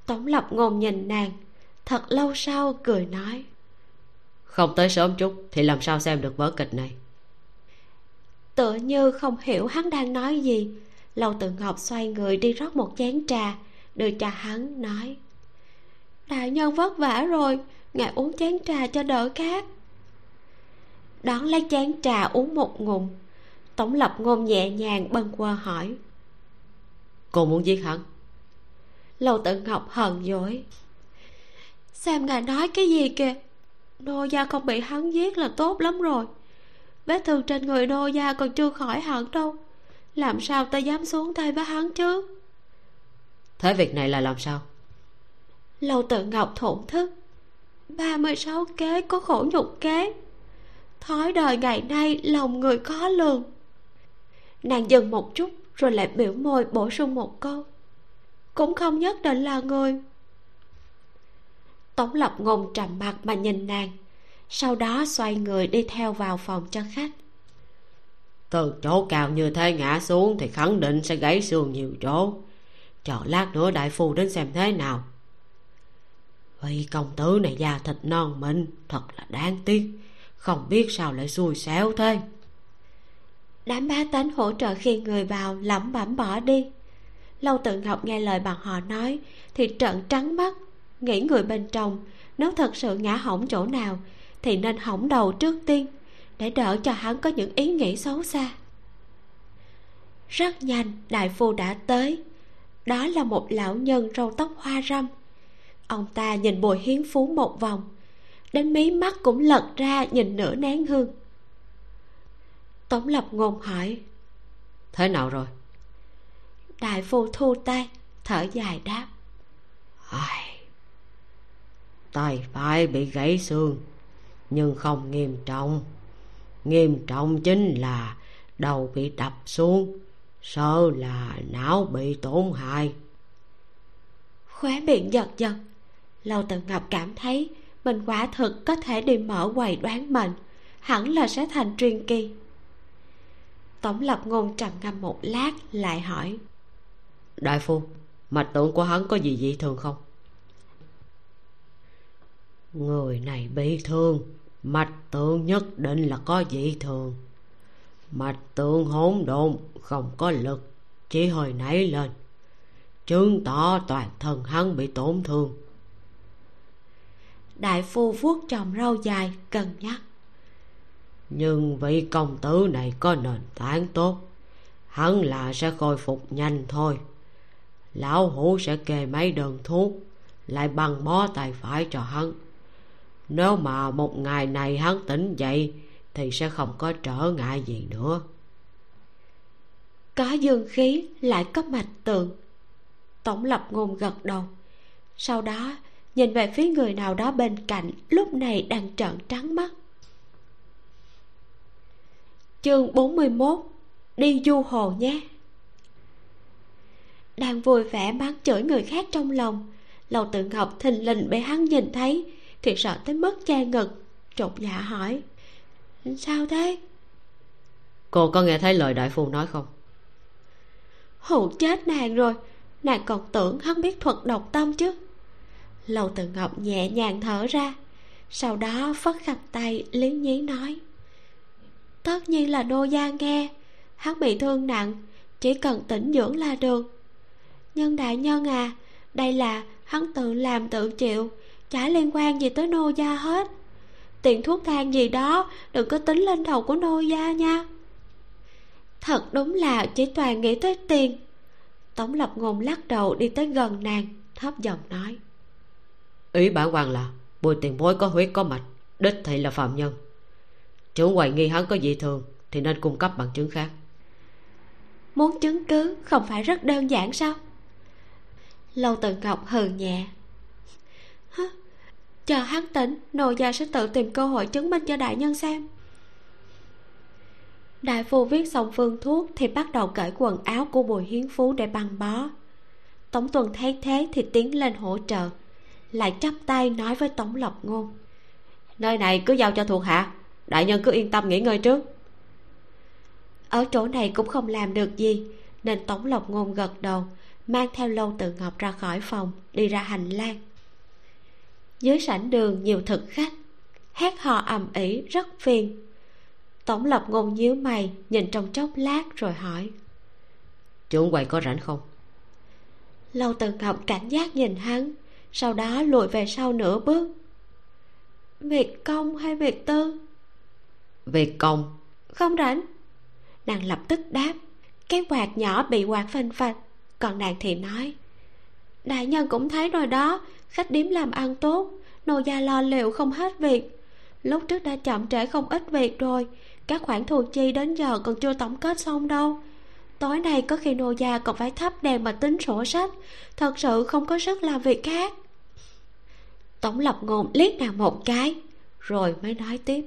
Tống lập ngôn nhìn nàng, thật lâu sau cười nói không tới sớm chút thì làm sao xem được vở kịch này? Tựa như không hiểu hắn đang nói gì. Lâu tự ngọc xoay người đi rót một chén trà. Đưa cho hắn nói đại nhân vất vả rồi ngài uống chén trà cho đỡ khát. Đón lấy chén trà uống một ngụm tổng lập ngôn nhẹ nhàng bâng quơ hỏi cô muốn giết hắn? Lâu tự ngọc hờn dỗi xem ngài nói cái gì kìa nô gia không bị hắn giết là tốt lắm rồi. Vết thương trên người nô gia còn chưa khỏi hẳn đâu. Làm sao ta dám xuống tay với hắn chứ? Thế việc này là làm sao? Lâu tự ngọc thổn thức. Ba mươi sáu kế có khổ nhục kế. Thói đời ngày nay lòng người khó lường. Nàng dừng một chút rồi lại biểu môi bổ sung một câu. Cũng không nhất định là người tống lập ngôn trầm mặt mà nhìn nàng sau đó xoay người đi theo vào phòng cho khách. Từ chỗ cao như thế ngã xuống thì khẳng định sẽ gãy xương nhiều chỗ. Chờ lát nữa đại phu đến xem thế nào. Vị công tử này da thịt non mịn thật là đáng tiếc. Không biết sao lại xui xéo thế. Đám bá tánh hỗ trợ khi người vào lẩm bẩm bỏ đi. Lâu tự ngọc nghe lời bọn họ nói thì trợn trắng mắt nghĩ người bên trong nếu thật sự ngã hỏng chỗ nào thì nên hỏng đầu trước tiên để đỡ cho hắn có những ý nghĩ xấu xa. Rất nhanh đại phu đã tới. Đó là một lão nhân râu tóc hoa râm. Ông ta nhìn bùi hiến phú một vòng đến mí mắt cũng lật ra nhìn nửa nén hương. Tống lập ngôn hỏi thế nào rồi? Đại phu thu tay thở dài đáp ai tay phải bị gãy xương nhưng không nghiêm trọng. Nghiêm trọng chính là đầu bị đập xuống sợ là não bị tổn hại. Khóe miệng giật giật lâu tự ngọc cảm thấy mình quả thực có thể đi mở quầy đoán mệnh hẳn là sẽ thành truyền kỳ. Tổng lập ngôn trầm ngâm một lát lại hỏi đại phu mạch tượng của hắn có gì dị thường không người này bị thương. Mạch tượng nhất định là có dị thường. Mạch tượng hỗn độn không có lực chỉ hơi nảy lên. Chứng tỏ toàn thân hắn bị tổn thương. Đại phu vuốt chòm râu dài cân nhắc. Nhưng vị công tử này có nền tảng tốt. Hắn là sẽ khôi phục nhanh thôi. Lão hủ sẽ kê mấy đơn thuốc lại băng bó tay phải cho hắn nếu mà một ngày này hắn tỉnh dậy, thì sẽ không có trở ngại gì nữa. Có dương khí lại có mạch tượng. Tổng lập ngôn gật đầu. Sau đó, nhìn về phía người nào đó bên cạnh, lúc này đang trợn trắng mắt. Chương 41 đi du hồ nhé. Đang vui vẻ mắng chửi người khác trong lòng, lầu tự ngọc thình lình bị hắn nhìn thấy thì sợ tới mất che ngực. Trột dạ hỏi sao thế? Cô có nghe thấy lời đại phu nói không? Hù chết nàng rồi. Nàng còn tưởng hắn biết thuật độc tâm chứ. Lầu tự ngọc nhẹ nhàng thở ra. Sau đó phất khăn tay liếm nhí nói tất nhiên là nô gia nghe. Hắn bị thương nặng chỉ cần tĩnh dưỡng là được. Nhưng đại nhân à đây là hắn tự làm tự chịu chả liên quan gì tới nô gia hết. Tiền thuốc thang gì đó đừng có tính lên đầu của nô gia nha. Thật đúng là chỉ toàn nghĩ tới tiền. Tống lập ngôn lắc đầu đi tới gần nàng thấp giọng nói. Ý bản quan là bùi tiền bối có huyết có mạch đích thị là phạm nhân. Chủ hoài nghi hắn có dị thường thì nên cung cấp bằng chứng khác. Muốn chứng cứ không phải rất đơn giản sao? Lâu tự ngọc hừ nhẹ? Chờ hắn tỉnh, nô gia sẽ tự tìm cơ hội chứng minh cho đại nhân xem. Đại phu viết xong phương thuốc thì bắt đầu cởi quần áo của bùi hiến phú để băng bó. Tống tuần thấy thế thì tiến lên hỗ trợ, lại chắp tay nói với tống lộc ngôn. Nơi này cứ giao cho thuộc hạ, đại nhân cứ yên tâm nghỉ ngơi trước. Ở chỗ này cũng không làm được gì, nên tống lộc ngôn gật đầu, mang theo lâu tự ngọc ra khỏi phòng, đi ra hành lang dưới sảnh đường nhiều thực khách. Hét hò ầm ĩ rất phiền. Tổng lập ngôn nhíu mày nhìn trong chốc lát rồi hỏi. Chủ quầy có rảnh không? Lâu tự ngọc cảnh giác nhìn hắn sau đó lùi về sau nửa bước. Việc công hay việc tư? Việc công. Không rảnh. Nàng lập tức đáp. Cái quạt nhỏ bị quạt phanh phanh còn nàng thì nói đại nhân cũng thấy rồi đó khách điếm làm ăn tốt nô gia lo liệu không hết việc. Lúc trước đã chậm trễ không ít việc rồi, các khoản thu chi đến giờ còn chưa tổng kết xong đâu. Tối nay có khi nô gia còn phải thắp đèn mà tính sổ sách, thật sự không có sức làm việc khác. Tổng lập ngôn liếc nàng một cái, rồi mới nói tiếp.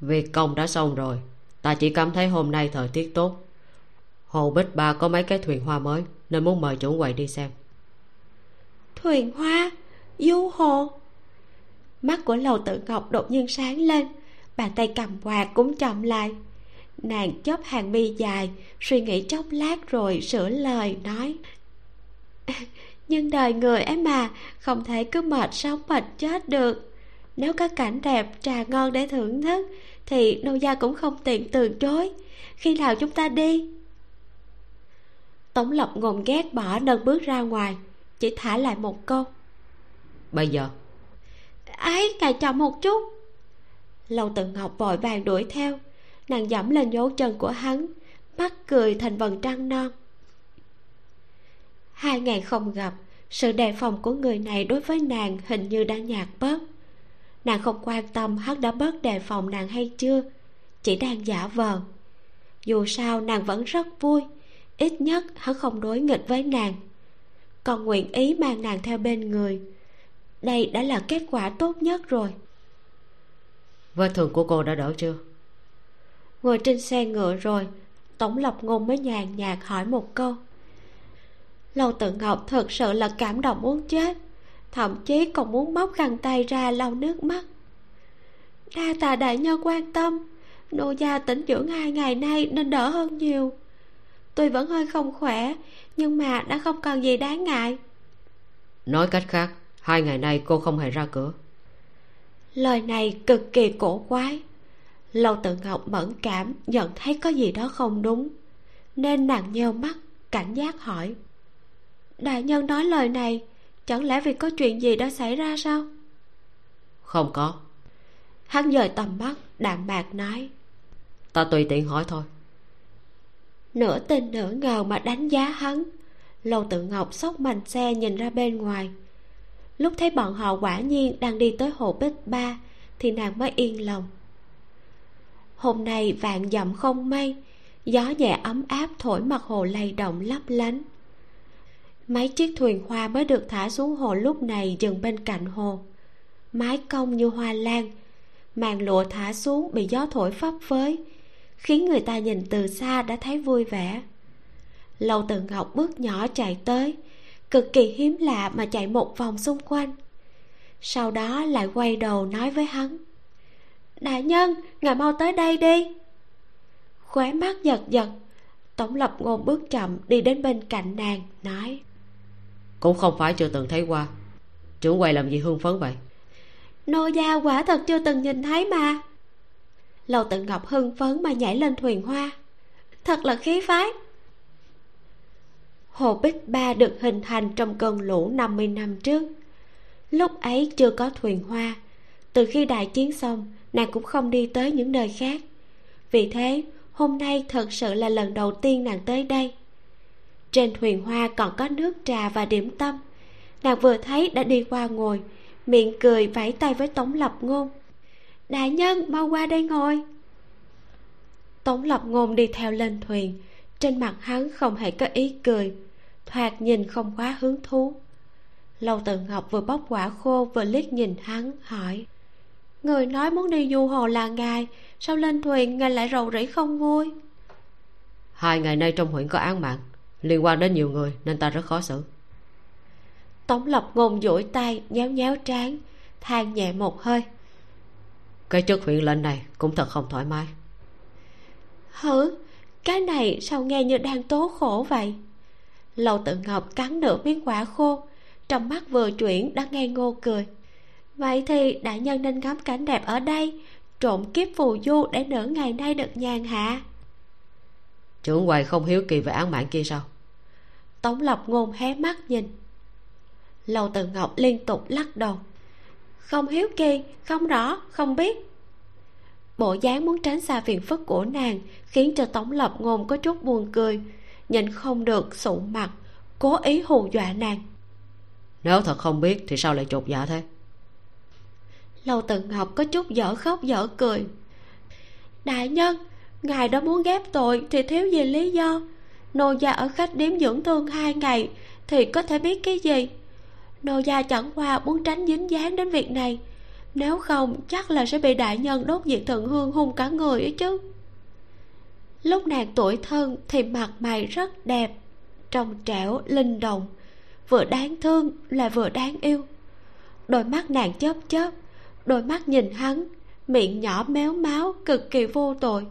Việc công đã xong rồi, ta chỉ cảm thấy hôm nay thời tiết tốt. Hồ bích ba có mấy cái thuyền hoa mới, nên muốn mời chủ quầy đi xem thuyền hoa, du hồ. Mắt của lầu tự ngọc đột nhiên sáng lên, bàn tay cầm quạt cũng chậm lại. Nàng chớp hàng mi dài, suy nghĩ chốc lát rồi sửa lời, nói <laughs> nhưng đời người ấy mà, không thể cứ mệt sống mệt chết được. Nếu có cảnh đẹp trà ngon để thưởng thức, thì nô gia cũng không tiện từ chối. Khi nào chúng ta đi? Tống lập ngồm ghét bỏ nâng bước ra ngoài chỉ thả lại một câu. Bây giờ? Ấy ngài chậm một chút. Lâu tự ngọc vội vàng đuổi theo. Nàng dẫm lên dấu chân của hắn mắt cười thành vầng trăng non. Hai ngày không gặp sự đề phòng của người này đối với nàng hình như đã nhạt bớt. Nàng không quan tâm hắn đã bớt đề phòng nàng hay chưa chỉ đang giả vờ. Dù sao nàng vẫn rất vui ít nhất hắn không đối nghịch với nàng còn nguyện ý mang nàng theo bên người. Đây đã là kết quả tốt nhất rồi. Vết thương của cô đã đỡ chưa? Ngồi trên xe ngựa rồi tổng lập ngôn mới nhàn nhạt hỏi một câu. Lâu tự ngọc thật sự là cảm động muốn chết thậm chí còn muốn móc khăn tay ra lau nước mắt. Đa tà đại nhân quan tâm nô gia tỉnh dưỡng hai ngày nay nên đỡ hơn nhiều. Tuy vẫn hơi không khỏe nhưng mà đã không còn gì đáng ngại. Nói cách khác hai ngày nay cô không hề ra cửa. Lời này cực kỳ cổ quái. Lâu tự ngọc mẫn cảm nhận thấy có gì đó không đúng nên nàng nheo mắt cảnh giác hỏi. Đại nhân nói lời này chẳng lẽ vì có chuyện gì đã xảy ra sao? Không có. Hắn dời tầm mắt đạm mạc nói. Ta tùy tiện hỏi thôi nửa tin nửa ngờ mà đánh giá hắn. Lâu tự ngọc xốc mành xe nhìn ra bên ngoài. Lúc thấy bọn họ quả nhiên đang đi tới hồ bích ba, thì nàng mới yên lòng. Hôm nay vạn dặm không mây, gió nhẹ ấm áp thổi mặt hồ lay động lấp lánh. Mấy chiếc thuyền hoa mới được thả xuống hồ lúc này dừng bên cạnh hồ. Mái cong như hoa lan, màn lụa thả xuống bị gió thổi phấp phới khiến người ta nhìn từ xa đã thấy vui vẻ. Lâu từ ngọc bước nhỏ chạy tới cực kỳ hiếm lạ mà chạy một vòng xung quanh. Sau đó lại quay đầu nói với hắn đại nhân ngài mau tới đây đi. Khóe mắt giật giật tổng lập ngôn bước chậm đi đến bên cạnh nàng nói cũng không phải chưa từng thấy qua. Trưởng quầy làm gì hương phấn vậy? Nô gia quả thật chưa từng nhìn thấy mà lầu tự ngọc hưng phấn mà nhảy lên thuyền hoa. Thật là khí phái. Hồ bích ba được hình thành trong cơn lũ 50 năm trước. Lúc ấy chưa có thuyền hoa. Từ khi đại chiến xong, nàng cũng không đi tới những nơi khác. Vì thế, hôm nay thật sự là lần đầu tiên nàng tới đây. Trên thuyền hoa còn có nước trà và điểm tâm. Nàng vừa thấy đã đi qua ngồi, miệng cười vẫy tay với tống lập ngôn đại nhân mau qua đây ngồi. Tống lập ngôn đi theo lên thuyền. Trên mặt hắn không hề có ý cười. Thoạt nhìn không quá hứng thú. Lâu tự ngọc vừa bóc quả khô vừa liếc nhìn hắn hỏi. Người nói muốn đi du hồ là ngài sao lên thuyền ngài lại rầu rĩ không vui hai ngày nay trong huyện có án mạng liên quan đến nhiều người nên ta rất khó xử. Tống lập ngôn duỗi tay nhéo nhéo trán than nhẹ một hơi cái chức huyện lệnh này cũng thật không thoải mái. Hử? Cái này sao nghe như đang tố khổ vậy? Lầu tự ngọc cắn nửa miếng quả khô trong mắt vừa chuyển đã nghe ngô cười. Vậy thì đại nhân nên ngắm cảnh đẹp ở đây trộm kiếp phù du để nửa ngày nay được nhàn hạ. Trưởng quầy không hiếu kỳ về án mạng kia sao? Tống lập ngôn hé mắt nhìn. Lầu tự ngọc liên tục lắc đầu không hiếu kỳ không rõ không biết. Bộ dáng muốn tránh xa phiền phức của nàng khiến cho tống lập ngôn có chút buồn cười nhìn không được sụ mặt cố ý hù dọa nàng. Nếu thật không biết thì sao lại chột dạ thế? Lâu tự ngọc có chút dở khóc dở cười. Đại nhân ngài đã muốn ghép tội thì thiếu gì lý do? Nô gia ở khách điếm dưỡng thương hai ngày thì có thể biết cái gì nô gia chẳng qua muốn tránh dính dáng đến việc này. Nếu không, chắc là sẽ bị đại nhân đốt diệt thần hương hung cả người ấy chứ. Lúc nàng tuổi thân thì mặt mày rất đẹp, trong trẻo linh động. Vừa đáng thương lại vừa đáng yêu. Đôi mắt nàng chớp chớp, đôi mắt nhìn hắn, miệng nhỏ méo máu cực kỳ vô tội.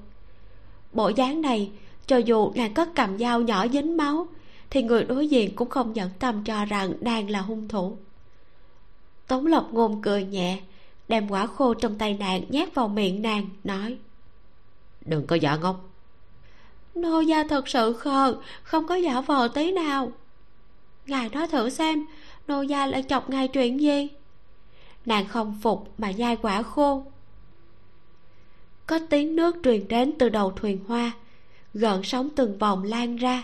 Bộ dáng này, cho dù nàng có cầm dao nhỏ dính máu thì người đối diện cũng không nhận tâm cho rằng nàng là hung thủ. Tống lộc ngôn cười nhẹ đem quả khô trong tay nàng nhét vào miệng nàng nói. Đừng có giả ngốc nô gia thật sự khờ không có giả vờ tí nào. Ngài nói thử xem nô gia lại chọc ngài chuyện gì? Nàng không phục mà nhai quả khô. Có tiếng nước truyền đến từ đầu thuyền hoa gợn sóng từng vòng lan ra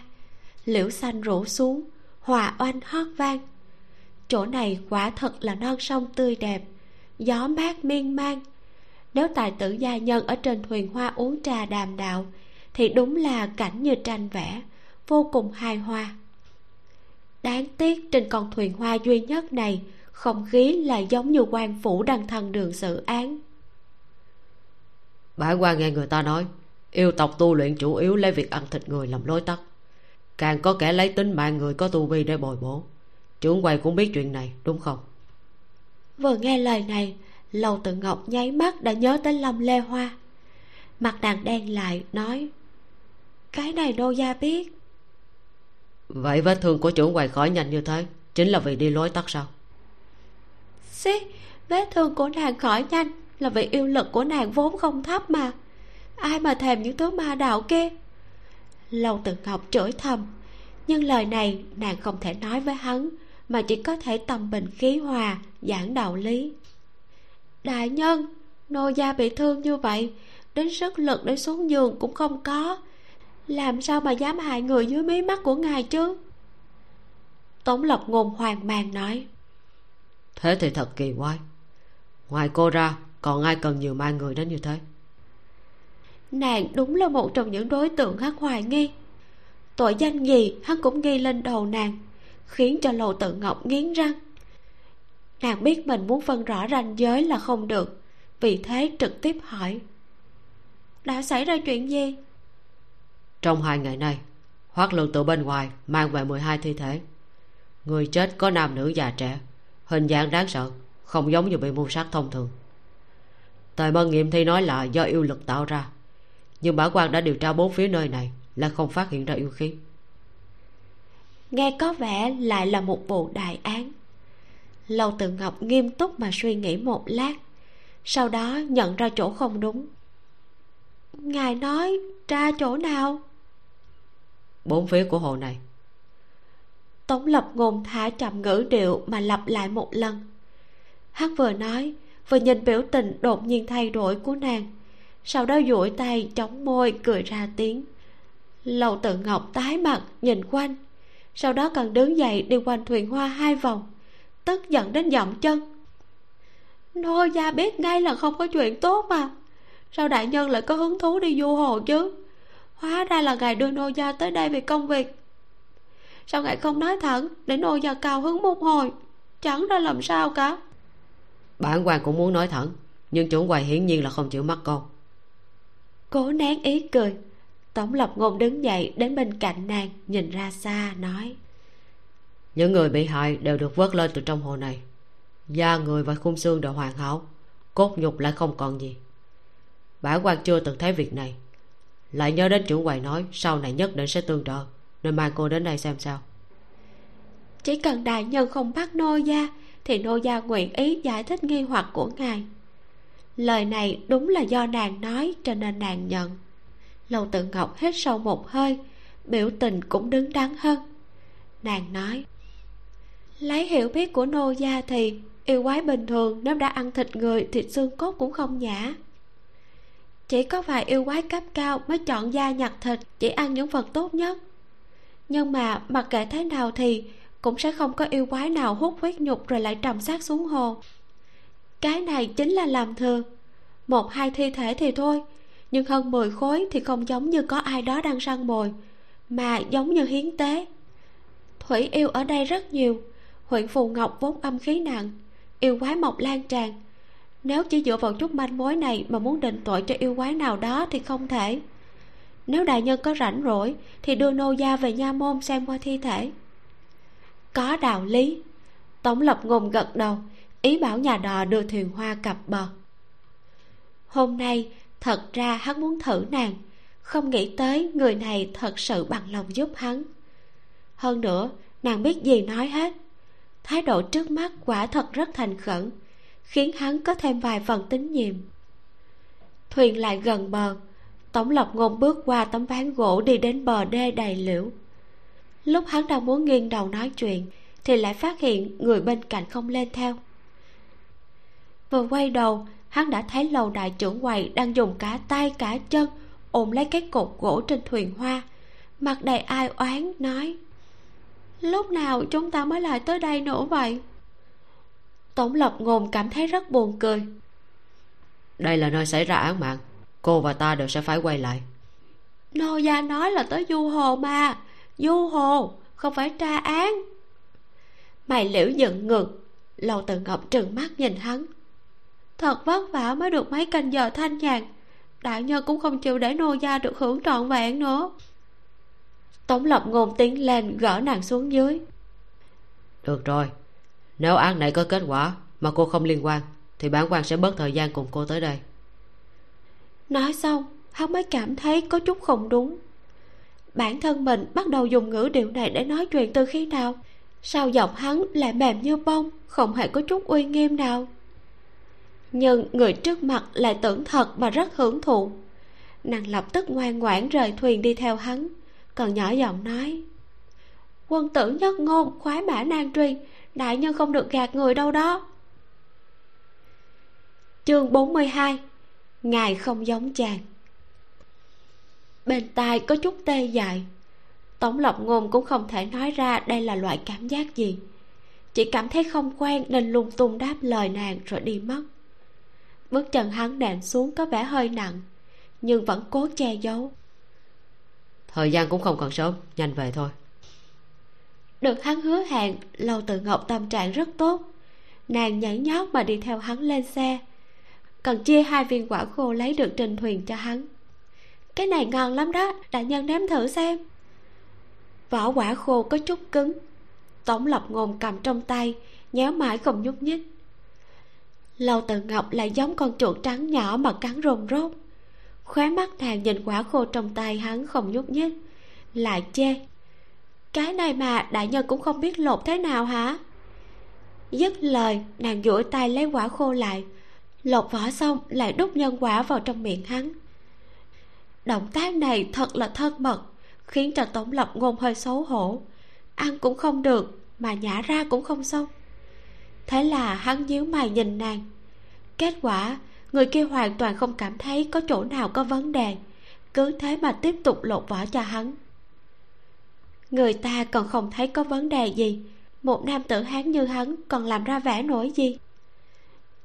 liễu xanh rủ xuống, hòa oanh hót vang. Chỗ này quả thật là non sông tươi đẹp, gió mát miên man. Nếu tài tử gia nhân ở trên thuyền hoa uống trà đàm đạo, thì đúng là cảnh như tranh vẽ, vô cùng hài hòa. Đáng tiếc trên con thuyền hoa duy nhất này không khí là giống như quan phủ đang thân đường xử án. Bãi quan nghe người ta nói, yêu tộc tu luyện chủ yếu lấy việc ăn thịt người làm lối tắt càng có kẻ lấy tính mạng người có tu vi để bồi bổ. Trưởng quầy cũng biết chuyện này đúng không? Vừa nghe lời này lầu tự ngọc nháy mắt đã nhớ tới lâm lê hoa. Mặt nàng đen lại nói cái này nô gia biết. Vậy vết thương của trưởng quầy khỏi nhanh như thế chính là vì đi lối tắt sao? Xí vết thương của nàng khỏi nhanh là vì yêu lực của nàng vốn không thấp mà. Ai mà thèm những thứ ma đạo kia lâu từng ngọc chửi thầm. Nhưng lời này nàng không thể nói với hắn, mà chỉ có thể tâm bình khí hòa, giảng đạo lý. Đại nhân, nô gia bị thương như vậy, đến sức lực để xuống giường cũng không có. Làm sao mà dám hại người dưới mí mắt của ngài chứ? Tống lập ngôn hoàng mang nói. Thế thì thật kỳ quái. Ngoài cô ra, còn ai cần nhiều mai người đến như thế? Nàng đúng là một trong những đối tượng hắn hoài nghi. Tội danh gì hắn cũng ghi lên đầu nàng, khiến cho lầu tự ngọc nghiến răng. Nàng biết mình muốn phân rõ ranh giới là không được, vì thế trực tiếp hỏi, đã xảy ra chuyện gì? Trong hai ngày nay hoác lượng từ bên ngoài mang về 12 thi thể. Người chết có nam nữ già trẻ, hình dạng đáng sợ, không giống như bị mưu sát thông thường. Tề mân nghiệm thi nói là do yêu lực tạo ra nhưng bản quan đã điều tra bốn phía nơi này là không phát hiện ra yêu khí. Nghe có vẻ lại là một vụ đại án. Lâu tự ngọc nghiêm túc mà suy nghĩ một lát sau đó nhận ra chỗ không đúng. Ngài nói tra chỗ nào? Bốn phía của hồ này. Tống lập ngôn thả chậm ngữ điệu mà lặp lại một lần. Hắn vừa nói vừa nhìn biểu tình đột nhiên thay đổi của nàng sau đó duỗi tay chống môi, cười ra tiếng. Lầu tự ngọc tái mặt, nhìn quanh. Sau đó cần đứng dậy đi quanh thuyền hoa hai vòng, tức giận đến giọng chân. Nô gia biết ngay là không có chuyện tốt mà. Sao đại nhân lại có hứng thú đi du hồ chứ? Hóa ra là ngài đưa nô gia tới đây vì công việc. Sao ngài không nói thẳng để nô gia cao hứng một hồi? Chẳng ra làm sao cả. Bản quan cũng muốn nói thẳng nhưng chủ quầy hiển nhiên là không chịu mắt con cố nén ý cười. Tống lập ngôn đứng dậy đến bên cạnh nàng nhìn ra xa nói. Những người bị hại đều được vớt lên từ trong hồ này. Da người và khung xương đều hoàn hảo cốt nhục lại không còn gì. Bản quan chưa từng thấy việc này. Lại nhớ đến chủ quầy nói sau này nhất định sẽ tương trợ nên mang cô đến đây xem sao. Chỉ cần đại nhân không bắt nô gia thì nô gia nguyện ý giải thích nghi hoặc của ngài lời này đúng là do nàng nói cho nên nàng nhận. Lâu tự ngọc hít sâu một hơi, biểu tình cũng đứng đắn hơn. Nàng nói, lấy hiểu biết của nô gia thì yêu quái bình thường nếu đã ăn thịt người thì xương cốt cũng không nhả chỉ có vài yêu quái cấp cao mới chọn da nhặt thịt, chỉ ăn những vật tốt nhất. Nhưng mà mặc kệ thế nào thì cũng sẽ không có yêu quái nào hút huyết nhục rồi lại trầm sát xuống hồ cái này chính là làm thường một, hai thi thể thì thôi, nhưng hơn 10 khối thì không giống như có ai đó đang săn mồi, mà giống như hiến tế. Thủy yêu ở đây rất nhiều, huyện phù ngọc vốn âm khí nặng, yêu quái mọc lan tràn. Nếu chỉ dựa vào chút manh mối này mà muốn định tội cho yêu quái nào đó thì không thể. Nếu đại nhân có rảnh rỗi thì đưa nô gia về nha môn xem qua thi thể. Có đạo lý. Tổng lập ngùng gật đầu ý bảo nhà đò đưa thuyền hoa cập bờ hôm nay, thật ra hắn muốn thử nàng. Không nghĩ tới người này thật sự bằng lòng giúp hắn. Hơn nữa, nàng biết gì nói hết. Thái độ trước mắt quả thật rất thành khẩn, khiến hắn có thêm vài phần tín nhiệm. Thuyền lại gần bờ, tổng lộc ngôn bước qua tấm ván gỗ đi đến bờ đê đầy liễu. Lúc hắn đang muốn nghiêng đầu nói chuyện, thì lại phát hiện người bên cạnh không lên theo vừa quay đầu hắn đã thấy lầu đại trưởng quầy đang dùng cả tay cả chân ôm lấy cái cột gỗ trên thuyền hoa. Mặt đầy ai oán nói lúc nào chúng ta mới lại tới đây nữa vậy? Tống lập ngôn cảm thấy rất buồn cười. Đây là nơi xảy ra án mạng. Cô và ta đều sẽ phải quay lại. Nô gia nói là tới du hồ mà. Du hồ không phải tra án. Mày liễu giận ngược lầu tự ngọc trừng mắt nhìn hắn thật vất vả mới được mấy canh giờ thanh nhàn. Đại nhân cũng không chịu để nô gia được hưởng trọn vẹn nữa. Tống lập ngôn tiến lên gỡ nàng xuống dưới. Được rồi nếu án này có kết quả mà cô không liên quan thì bản quan sẽ bớt thời gian cùng cô tới đây. Nói xong hắn mới cảm thấy có chút không đúng. Bản thân mình bắt đầu dùng ngữ điệu này để nói chuyện từ khi nào? Sao giọng hắn lại mềm như bông không hề có chút uy nghiêm nào nhưng người trước mặt lại tưởng thật mà rất hưởng thụ. Nàng lập tức ngoan ngoãn rời thuyền đi theo hắn, còn nhỏ giọng nói, quân tử nhất ngôn khoái mã nan truy, đại nhân không được gạt người đâu đó. Chương 42 ngài không giống chàng. Bên tai có chút tê dại, tổng lộc ngôn cũng không thể nói ra đây là loại cảm giác gì. Chỉ cảm thấy không quen nên lung tung đáp lời nàng rồi đi mất bước chân hắn nện xuống có vẻ hơi nặng nhưng vẫn cố che giấu. Thời gian cũng không còn sớm nhanh về thôi. Được hắn hứa hẹn lâu từ ngọc tâm trạng rất tốt. Nàng nhảy nhót mà đi theo hắn lên xe. Cần chia hai viên quả khô lấy được trên thuyền cho hắn. Cái này ngon lắm đó đại nhân nếm thử xem. Vỏ quả khô có chút cứng tổng lập ngôn cầm trong tay nhéo mãi không nhúc nhích lâu từ ngọc lại giống con chuột trắng nhỏ mà cắn rồn rốt. Khóe mắt nàng nhìn quả khô trong tay hắn không nhúc nhích. Lại chê, cái này mà đại nhân cũng không biết lột thế nào hả? Dứt lời, nàng duỗi tay lấy quả khô lại. Lột vỏ xong, lại đút nhân quả vào trong miệng hắn. Động tác này thật là thân mật, khiến cho tổng lập ngôn hơi xấu hổ. Ăn cũng không được, mà nhả ra cũng không xong thế là hắn nhíu mày nhìn nàng. Kết quả, người kia hoàn toàn không cảm thấy có chỗ nào có vấn đề. Cứ thế mà tiếp tục lột vỏ cho hắn. Người ta còn không thấy có vấn đề gì. Một nam tử hán như hắn còn làm ra vẻ nổi gì?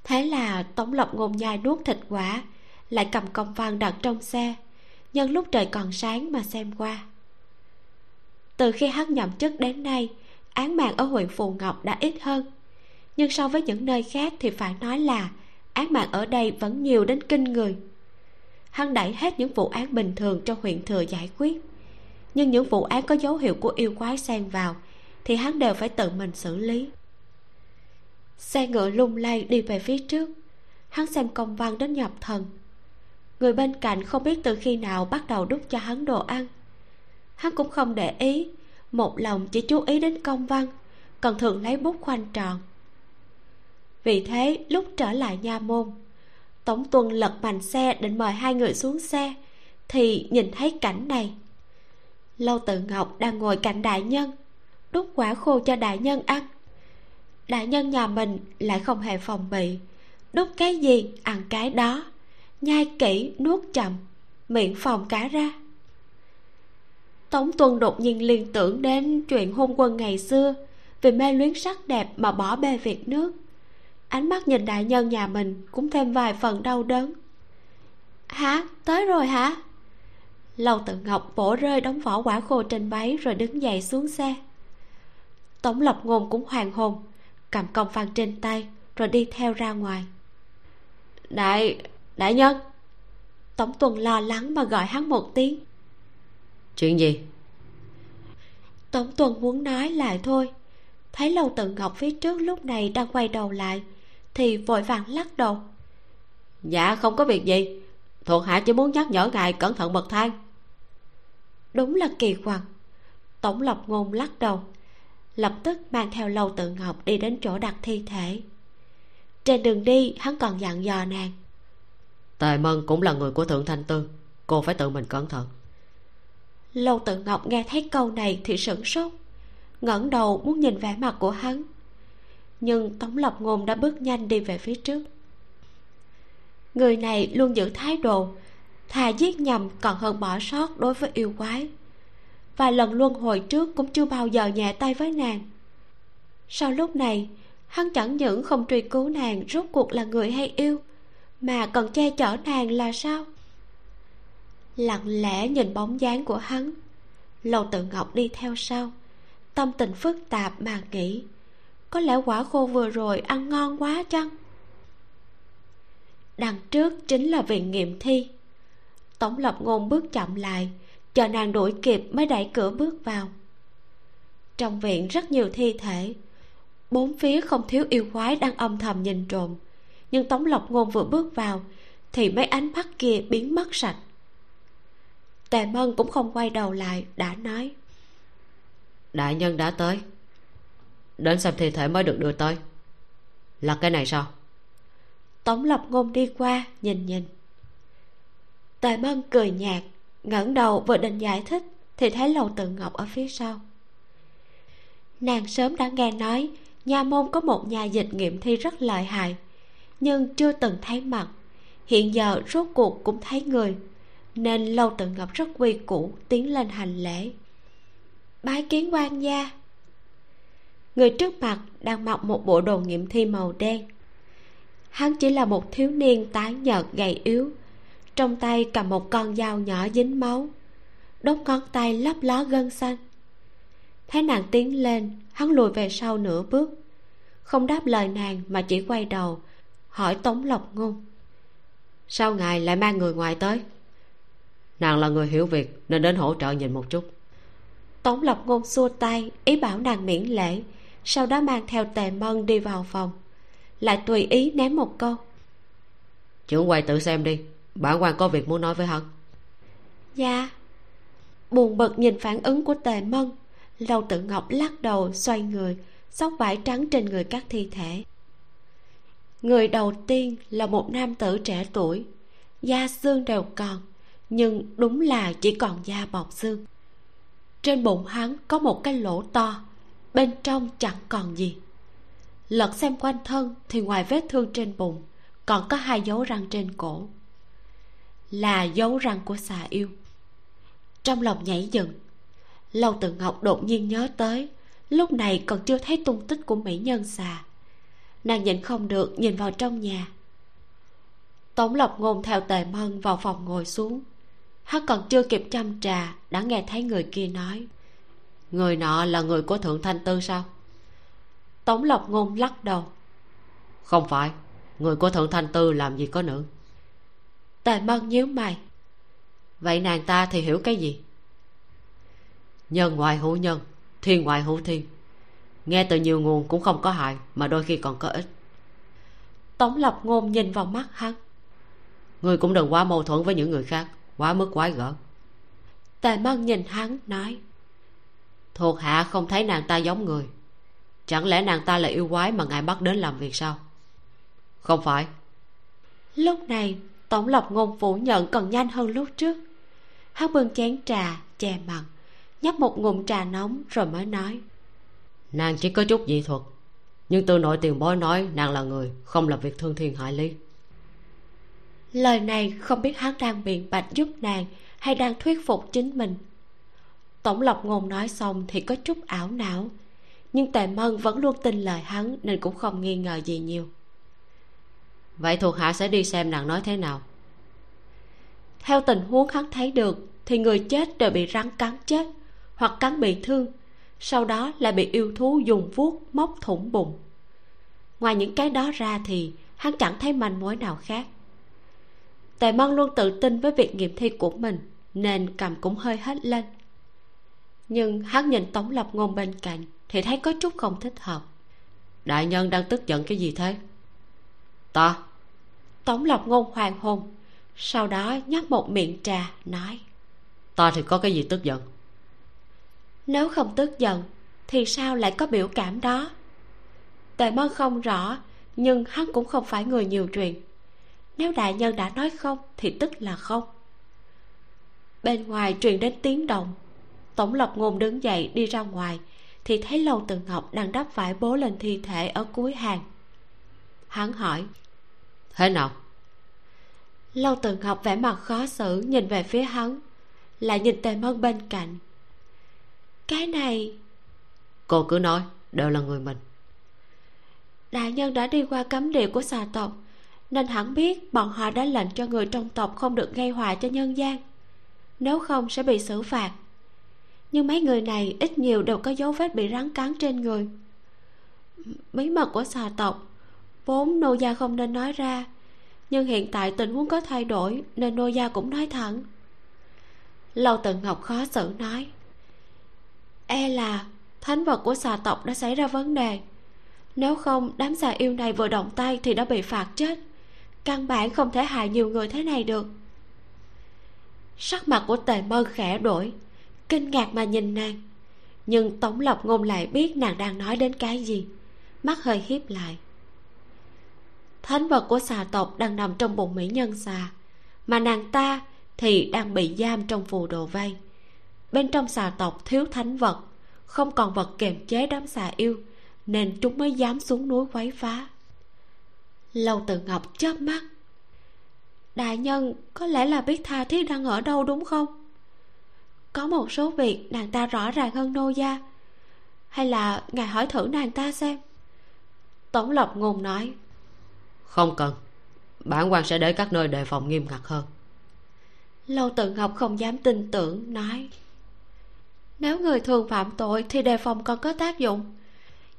Thế là tống lộc ngồm nhai nuốt thịt quả, lại cầm công văn đặt trong xe. Nhân lúc trời còn sáng mà xem qua. Từ khi hắn nhậm chức đến nay, án mạng ở huyện phù ngọc đã ít hơn nhưng so với những nơi khác thì phải nói là án mạng ở đây vẫn nhiều đến kinh người. Hắn đẩy hết những vụ án bình thường cho huyện thừa giải quyết. Nhưng những vụ án có dấu hiệu của yêu quái xen vào thì hắn đều phải tự mình xử lý. Xe ngựa lung lay đi về phía trước. Hắn xem công văn đến nhập thần. Người bên cạnh không biết từ khi nào bắt đầu đút cho hắn đồ ăn. Hắn cũng không để ý. Một lòng chỉ chú ý đến công văn, còn thường lấy bút khoanh tròn vì thế, lúc trở lại nha môn tổng tuần lật bành xe định mời hai người xuống xe, thì nhìn thấy cảnh này. Lâu tự ngọc đang ngồi cạnh đại nhân, đút quả khô cho đại nhân ăn. Đại nhân nhà mình lại không hề phòng bị, đút cái gì ăn cái đó, nhai kỹ nuốt chậm miệng phòng cả ra. Tống tuân đột nhiên liên tưởng đến chuyện hôn quân ngày xưa, vì mê luyến sắc đẹp mà bỏ bê việc nước ánh mắt nhìn đại nhân nhà mình cũng thêm vài phần đau đớn. Hả? Tới rồi hả? Lâu tự ngọc bổ rơi đóng vỏ quả khô trên váy rồi đứng dậy xuống xe. Tống lập ngôn cũng hoàng hồn cầm công văn trên tay rồi đi theo ra ngoài. Đại đại nhân! Tổng tuần lo lắng mà gọi hắn một tiếng. Chuyện gì? Tổng tuần muốn nói lại thôi. Thấy lâu tự ngọc phía trước lúc này đang quay đầu lại thì vội vàng lắc đầu. Dạ không có việc gì. Thuộc hạ chỉ muốn nhắc nhở ngài cẩn thận bậc thang. Đúng là kỳ quặc. Tổng lập ngôn lắc đầu lập tức mang theo lâu tự ngọc đi đến chỗ đặt thi thể. Trên đường đi hắn còn dặn dò nàng. Tề mân cũng là người của thượng thanh tư cô phải tự mình cẩn thận. Lâu tự ngọc nghe thấy câu này thì sửng sốt ngẩng đầu muốn nhìn vẻ mặt của hắn nhưng tống lập ngôn đã bước nhanh đi về phía trước. Người này luôn giữ thái độ, thà giết nhầm còn hơn bỏ sót đối với yêu quái. Vài lần luân hồi trước cũng chưa bao giờ nhẹ tay với nàng. Sau lúc này, hắn chẳng những không truy cứu nàng rốt cuộc là người hay yêu, mà còn che chở nàng là sao? Lặng lẽ nhìn bóng dáng của hắn lầu tự ngọc đi theo sau, tâm tình phức tạp mà nghĩ có lẽ quả khô vừa rồi ăn ngon quá chăng? Đằng trước chính là viện nghiệm thi. Tổng lập ngôn bước chậm lại, chờ nàng đuổi kịp mới đẩy cửa bước vào. Trong viện rất nhiều thi thể, bốn phía không thiếu yêu quái đang âm thầm nhìn trộm. Nhưng tống lộc ngôn vừa bước vào, thì mấy ánh mắt kia biến mất sạch. Tề mân cũng không quay đầu lại, đã nói, đại nhân đã tới đến xem thi thể mới được đưa tới. Là cái này sao? Tống lập ngôn đi qua, nhìn nhìn. Tề mân cười nhạt, ngẩng đầu vừa định giải thích, thì thấy lầu tự ngọc ở phía sau. Nàng sớm đã nghe nói, nha môn có một nhà dịch nghiệm thi rất lợi hại, nhưng chưa từng thấy mặt. Hiện giờ rốt cuộc cũng thấy người, nên lâu tự ngọc rất quy củ, tiến lên hành lễ. Bái kiến quan gia người trước mặt đang mặc một bộ đồ nghiệm thi màu đen. Hắn chỉ là một thiếu niên tái nhợt gầy yếu. Trong tay cầm một con dao nhỏ dính máu. Đốt ngón tay lấp ló gân xanh. Thấy nàng tiến lên hắn lùi về sau nửa bước. Không đáp lời nàng mà chỉ quay đầu hỏi tống lộc ngôn. Sao ngài lại mang người ngoài tới? Nàng là người hiểu việc nên đến hỗ trợ nhìn một chút. Tống lộc ngôn xua tay ý bảo nàng miễn lễ sau đó mang theo tề mân đi vào phòng. Lại tùy ý ném một câu. Trưởng quay tự xem đi bản quan có việc muốn nói với hắn. Dạ. Buồn bực nhìn phản ứng của tề mân lâu tự ngọc lắc đầu xoay người xóc vải trắng trên người các thi thể. Người đầu tiên là một nam tử trẻ tuổi da xương đều còn nhưng đúng là chỉ còn da bọc xương. Trên bụng hắn có một cái lỗ to bên trong chẳng còn gì. Lật xem quanh thân thì ngoài vết thương trên bụng, còn có hai dấu răng trên cổ. Là dấu răng của xà yêu. Trong lòng nhảy dựng, lâu tự ngọc đột nhiên nhớ tới, lúc này còn chưa thấy tung tích của mỹ nhân xà. Nàng nhịn không được nhìn vào trong nhà. Tống lộc ngôn theo tề mân vào phòng ngồi xuống. Hắn còn chưa kịp chăm trà, đã nghe thấy người kia nói người nọ là người của thượng thanh tư sao? Tống lộc ngôn lắc đầu. Không phải, người của thượng thanh tư làm gì có nữ tề mân nhíu mày. Vậy nàng ta thì hiểu cái gì? Nhân ngoại hữu nhân, thiên ngoại hữu thiên. Nghe từ nhiều nguồn cũng không có hại, mà đôi khi còn có ích. Tống lộc ngôn nhìn vào mắt hắn. Người cũng đừng quá mâu thuẫn với những người khác, quá mức quái gở. Tề mân nhìn hắn, nói thuộc hạ không thấy nàng ta giống người. Chẳng lẽ nàng ta là yêu quái mà ngài bắt đến làm việc sao? Không phải. Lúc này tổng lộc ngôn phủ nhận còn nhanh hơn lúc trước. Hắn bưng chén trà che mặt nhấp một ngụm trà nóng rồi mới nói. Nàng chỉ có chút dị thuật nhưng từ nội tiền bối nói nàng là người không làm việc thương thiên hại lý. Lời này không biết hắn đang biện bạch giúp nàng hay đang thuyết phục chính mình tổng lộc ngôn nói xong thì có chút ảo não. Nhưng tề mân vẫn luôn tin lời hắn nên cũng không nghi ngờ gì nhiều. Vậy thuộc hạ sẽ đi xem nàng nói thế nào? Theo tình huống hắn thấy được thì người chết đều bị rắn cắn chết hoặc cắn bị thương sau đó lại bị yêu thú dùng vuốt móc thủng bụng. Ngoài những cái đó ra thì hắn chẳng thấy manh mối nào khác. Tề mân luôn tự tin với việc nghiệm thi của mình nên cầm cũng hơi hết lên nhưng hắn nhìn tống lập ngôn bên cạnh thì thấy có chút không thích hợp. Đại nhân đang tức giận cái gì thế? Ta. Tống lập ngôn hoàng hôn sau đó nhấp một miệng trà nói. Ta thì có cái gì tức giận? Nếu không tức giận thì sao lại có biểu cảm đó? Tề mân không rõ nhưng hắn cũng không phải người nhiều chuyện. Nếu đại nhân đã nói không thì tức là không. Bên ngoài truyền đến tiếng động tổng lập ngôn đứng dậy đi ra ngoài thì thấy lâu từ ngọc đang đắp vải bố lên thi thể ở cuối hàng. Hắn hỏi thế nào? Lâu từ ngọc vẻ mặt khó xử nhìn về phía hắn lại nhìn tề mân bên cạnh. Cái này cô cứ nói đều là người mình. Đại nhân đã đi qua cấm địa của xà tộc nên hẳn biết bọn họ đã lệnh cho người trong tộc không được gây họa cho nhân gian. Nếu không sẽ bị xử phạt nhưng mấy người này ít nhiều đều có dấu vết bị rắn cắn trên người. Bí mật của xà tộc, vốn nô gia không nên nói ra. Nhưng hiện tại tình huống có thay đổi, nên nô gia cũng nói thẳng. Lâu tần ngọc khó xử nói e là thánh vật của xà tộc đã xảy ra vấn đề. Nếu không, đám xà yêu này vừa động tay thì đã bị phạt chết. Căn bản không thể hại nhiều người thế này được. Sắc mặt của tề mơ khẽ đổi kinh ngạc mà nhìn nàng. Nhưng tống lộc ngôn lại biết nàng đang nói đến cái gì. Mắt hơi hiếp lại. Thánh vật của xà tộc đang nằm trong bụng mỹ nhân xà, mà nàng ta thì đang bị giam trong phù đồ vây. Bên trong xà tộc thiếu thánh vật, không còn vật kiềm chế đám xà yêu, nên chúng mới dám xuống núi quấy phá. Lâu từ ngọc chớp mắt. Đại nhân, có lẽ là biết tha thiết đang ở đâu đúng không? Có một số việc nàng ta rõ ràng hơn nô gia. Hay là ngài hỏi thử nàng ta xem. Tống lộc ngôn nói. Không cần. Bản quan sẽ để các nơi đề phòng nghiêm ngặt hơn. Lâu tự ngọc không dám tin tưởng nói. Nếu người thường phạm tội thì đề phòng còn có tác dụng.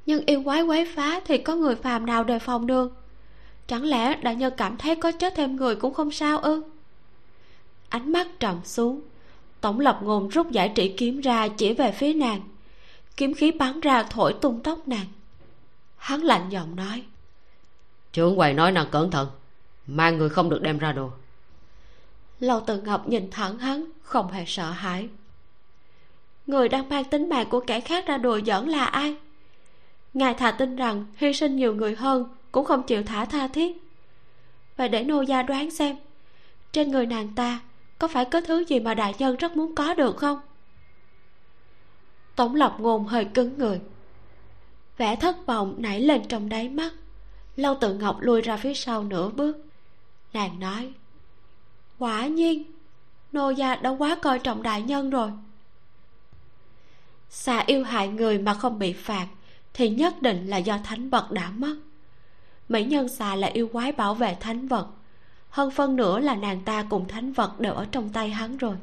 Nhưng yêu quái quấy phá thì có người phàm nào đề phòng được? Chẳng lẽ đại nhân cảm thấy có chết thêm người cũng không sao ư? Ánh mắt trầm xuống tổng lập ngôn rút giải trị kiếm ra chỉ về phía nàng. Kiếm khí bắn ra thổi tung tóc nàng. Hắn lạnh giọng nói trưởng quầy nói nàng cẩn thận mang người không được đem ra đồ. Lâu tự ngọc nhìn thẳng hắn không hề sợ hãi. Người đang mang tính mạng của kẻ khác ra đùa giỡn là ai? Ngài thà tin rằng hy sinh nhiều người hơn cũng không chịu thả tha thiết. Và để nô gia đoán xem trên người nàng ta có phải có thứ gì mà đại nhân rất muốn có được không? Tổng lộc ngôn hơi cứng người. Vẻ thất vọng nảy lên trong đáy mắt. Lâu tự ngọc lùi ra phía sau nửa bước. Nàng nói, quả nhiên, nô gia đã quá coi trọng đại nhân rồi. Xà yêu hại người mà không bị phạt thì nhất định là do thánh vật đã mất. Mỹ nhân xà là yêu quái bảo vệ thánh vật hơn phân nữa là nàng ta cùng thánh vật đều ở trong tay hắn rồi.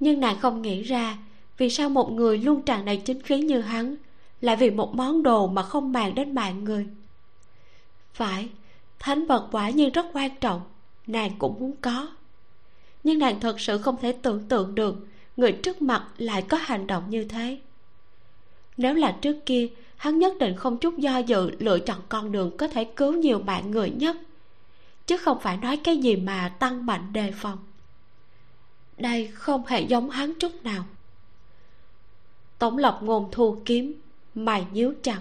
Nhưng nàng không nghĩ ra, vì sao một người luôn tràn đầy chính khí như hắn lại vì một món đồ mà không màng đến mạng người? Phải, thánh vật quả nhiên rất quan trọng, nàng cũng muốn có. Nhưng nàng thật sự không thể tưởng tượng được người trước mặt lại có hành động như thế. Nếu là trước kia, hắn nhất định không chút do dự lựa chọn con đường có thể cứu nhiều mạng người nhất chứ không phải nói cái gì mà tăng mạnh đề phòng. Đây không hề giống hắn chút nào. Tổng lộc ngôn thu kiếm, mày nhíu chặt.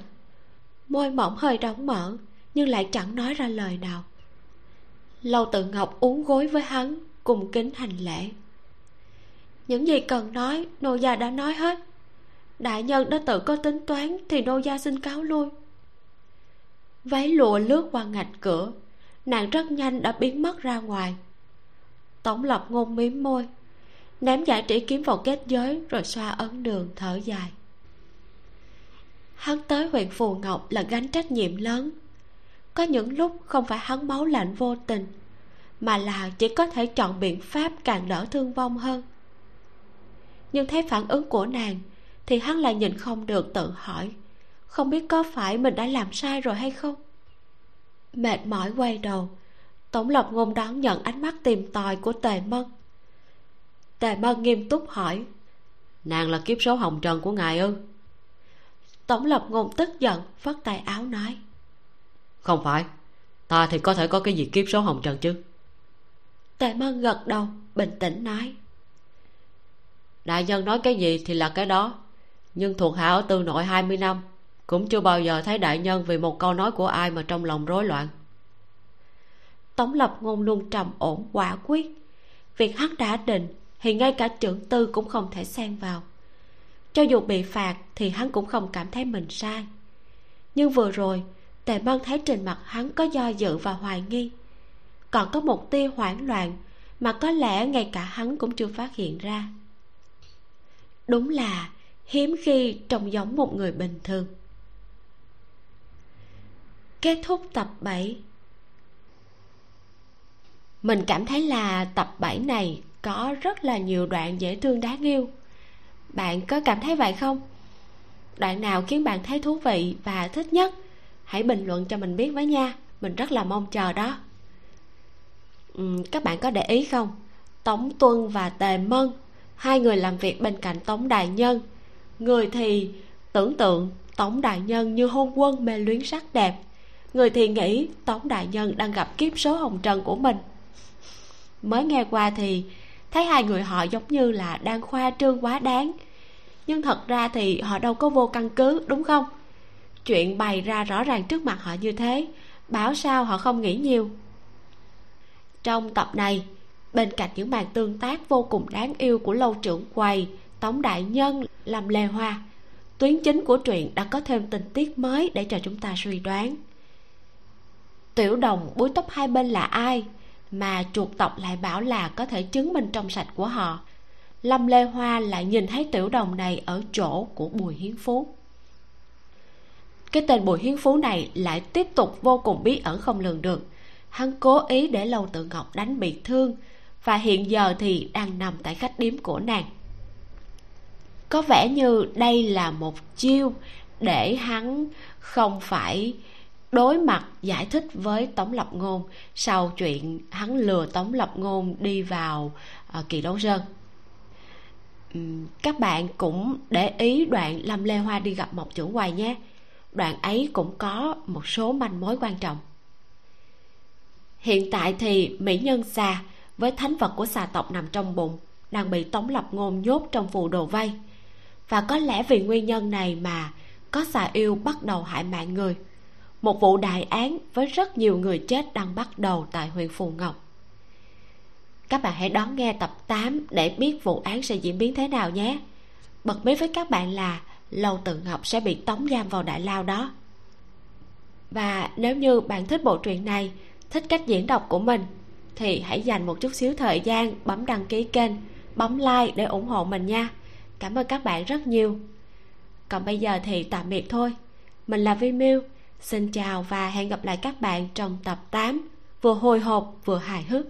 Môi mỏng hơi đóng mở, nhưng lại chẳng nói ra lời nào. Lâu tự ngọc uống gối với hắn cùng kính hành lễ. Những gì cần nói, nô gia đã nói hết. Đại nhân đã tự có tính toán, thì nô gia xin cáo lui. Váy lụa lướt qua ngạch cửa nàng rất nhanh đã biến mất ra ngoài. Tổng lập ngôn miếm môi, ném giải trĩ kiếm vào kết giới rồi xoa ấn đường thở dài. Hắn tới huyện phù ngọc là gánh trách nhiệm lớn. Có những lúc không phải hắn máu lạnh vô tình, mà là chỉ có thể chọn biện pháp càng đỡ thương vong hơn. Nhưng thấy phản ứng của nàng thì hắn lại nhìn không được tự hỏi, không biết có phải mình đã làm sai rồi hay không mệt mỏi quay đầu. Tổng lộc ngôn đón nhận ánh mắt tìm tòi của tề mân. Tề mân nghiêm túc hỏi nàng là kiếp số hồng trần của ngài ư? Tổng lộc ngôn tức giận phất tay áo nói không phải ta thì có thể có cái gì kiếp số hồng trần chứ? Tề mân gật đầu bình tĩnh nói đại nhân nói cái gì thì là cái đó nhưng thuộc hạ ở tư nội 20 năm cũng chưa bao giờ thấy đại nhân vì một câu nói của ai mà trong lòng rối loạn. Tống lập ngôn luôn trầm ổn, quả quyết. Việc hắn đã định thì ngay cả trưởng tư cũng không thể xen vào. Cho dù bị phạt thì hắn cũng không cảm thấy mình sai. Nhưng vừa rồi, tề mân thấy trên mặt hắn có do dự và hoài nghi. Còn có một tia hoảng loạn mà có lẽ ngay cả hắn cũng chưa phát hiện ra. Đúng là hiếm khi trông giống một người bình thường kết thúc tập 7 mình cảm thấy là tập 7 này có rất là nhiều đoạn dễ thương đáng yêu. Bạn có cảm thấy vậy không? Đoạn nào khiến bạn thấy thú vị và thích nhất? Hãy bình luận cho mình biết với nha. Mình rất là mong chờ đó. Ừ, các bạn có để ý không? Tống tuân và tề mân hai người làm việc bên cạnh tống đại nhân. Người thì tưởng tượng tống đại nhân như hôn quân mê luyến sắc đẹp người thì nghĩ tống đại nhân đang gặp kiếp số hồng trần của mình. Mới nghe qua thì thấy hai người họ giống như là đang khoa trương quá đáng. Nhưng thật ra thì họ đâu có vô căn cứ, đúng không? Chuyện bày ra rõ ràng trước mặt họ như thế, bảo sao họ không nghĩ nhiều. Trong tập này, bên cạnh những màn tương tác vô cùng đáng yêu của lâu trưởng quầy, tống đại nhân làm lê hoa, tuyến chính của truyện đã có thêm tình tiết mới để cho chúng ta suy đoán tiểu đồng búi tóc hai bên là ai mà chuột tộc lại bảo là có thể chứng minh trong sạch của họ. Lâm lê hoa lại nhìn thấy tiểu đồng này ở chỗ của bùi hiến phú. Cái tên bùi hiến phú này lại tiếp tục vô cùng bí ẩn không lường được. Hắn cố ý để lâu tự ngọc đánh bị thương và hiện giờ thì đang nằm tại khách điếm của nàng. Có vẻ như đây là một chiêu để hắn không phải đối mặt giải thích với tống lập ngôn sau chuyện hắn lừa tống lập ngôn đi vào uh, kỳ đấu sơn. Uhm, các bạn cũng để ý đoạn lâm lê hoa đi gặp một trưởng quầy nhé. Đoạn ấy cũng có một số manh mối quan trọng. Hiện tại thì mỹ nhân xà với thánh vật của xà tộc nằm trong bụng đang bị tống lập ngôn nhốt trong phù đồ vây. Và có lẽ vì nguyên nhân này mà có xà yêu bắt đầu hại mạng người một vụ đại án với rất nhiều người chết đang bắt đầu tại huyện phù ngọc. Các bạn hãy đón nghe tập 8 để biết vụ án sẽ diễn biến thế nào nhé. Bật mí với các bạn là lâu tự ngọc sẽ bị tống giam vào đại lao đó. Và nếu như bạn thích bộ truyện này, thích cách diễn đọc của mình, thì hãy dành một chút xíu thời gian bấm đăng ký kênh, bấm like để ủng hộ mình nha. Cảm ơn các bạn rất nhiều. Còn bây giờ thì tạm biệt thôi. Mình là vi miu xin chào và hẹn gặp lại các bạn trong tập 8 vừa hồi hộp, vừa hài hước.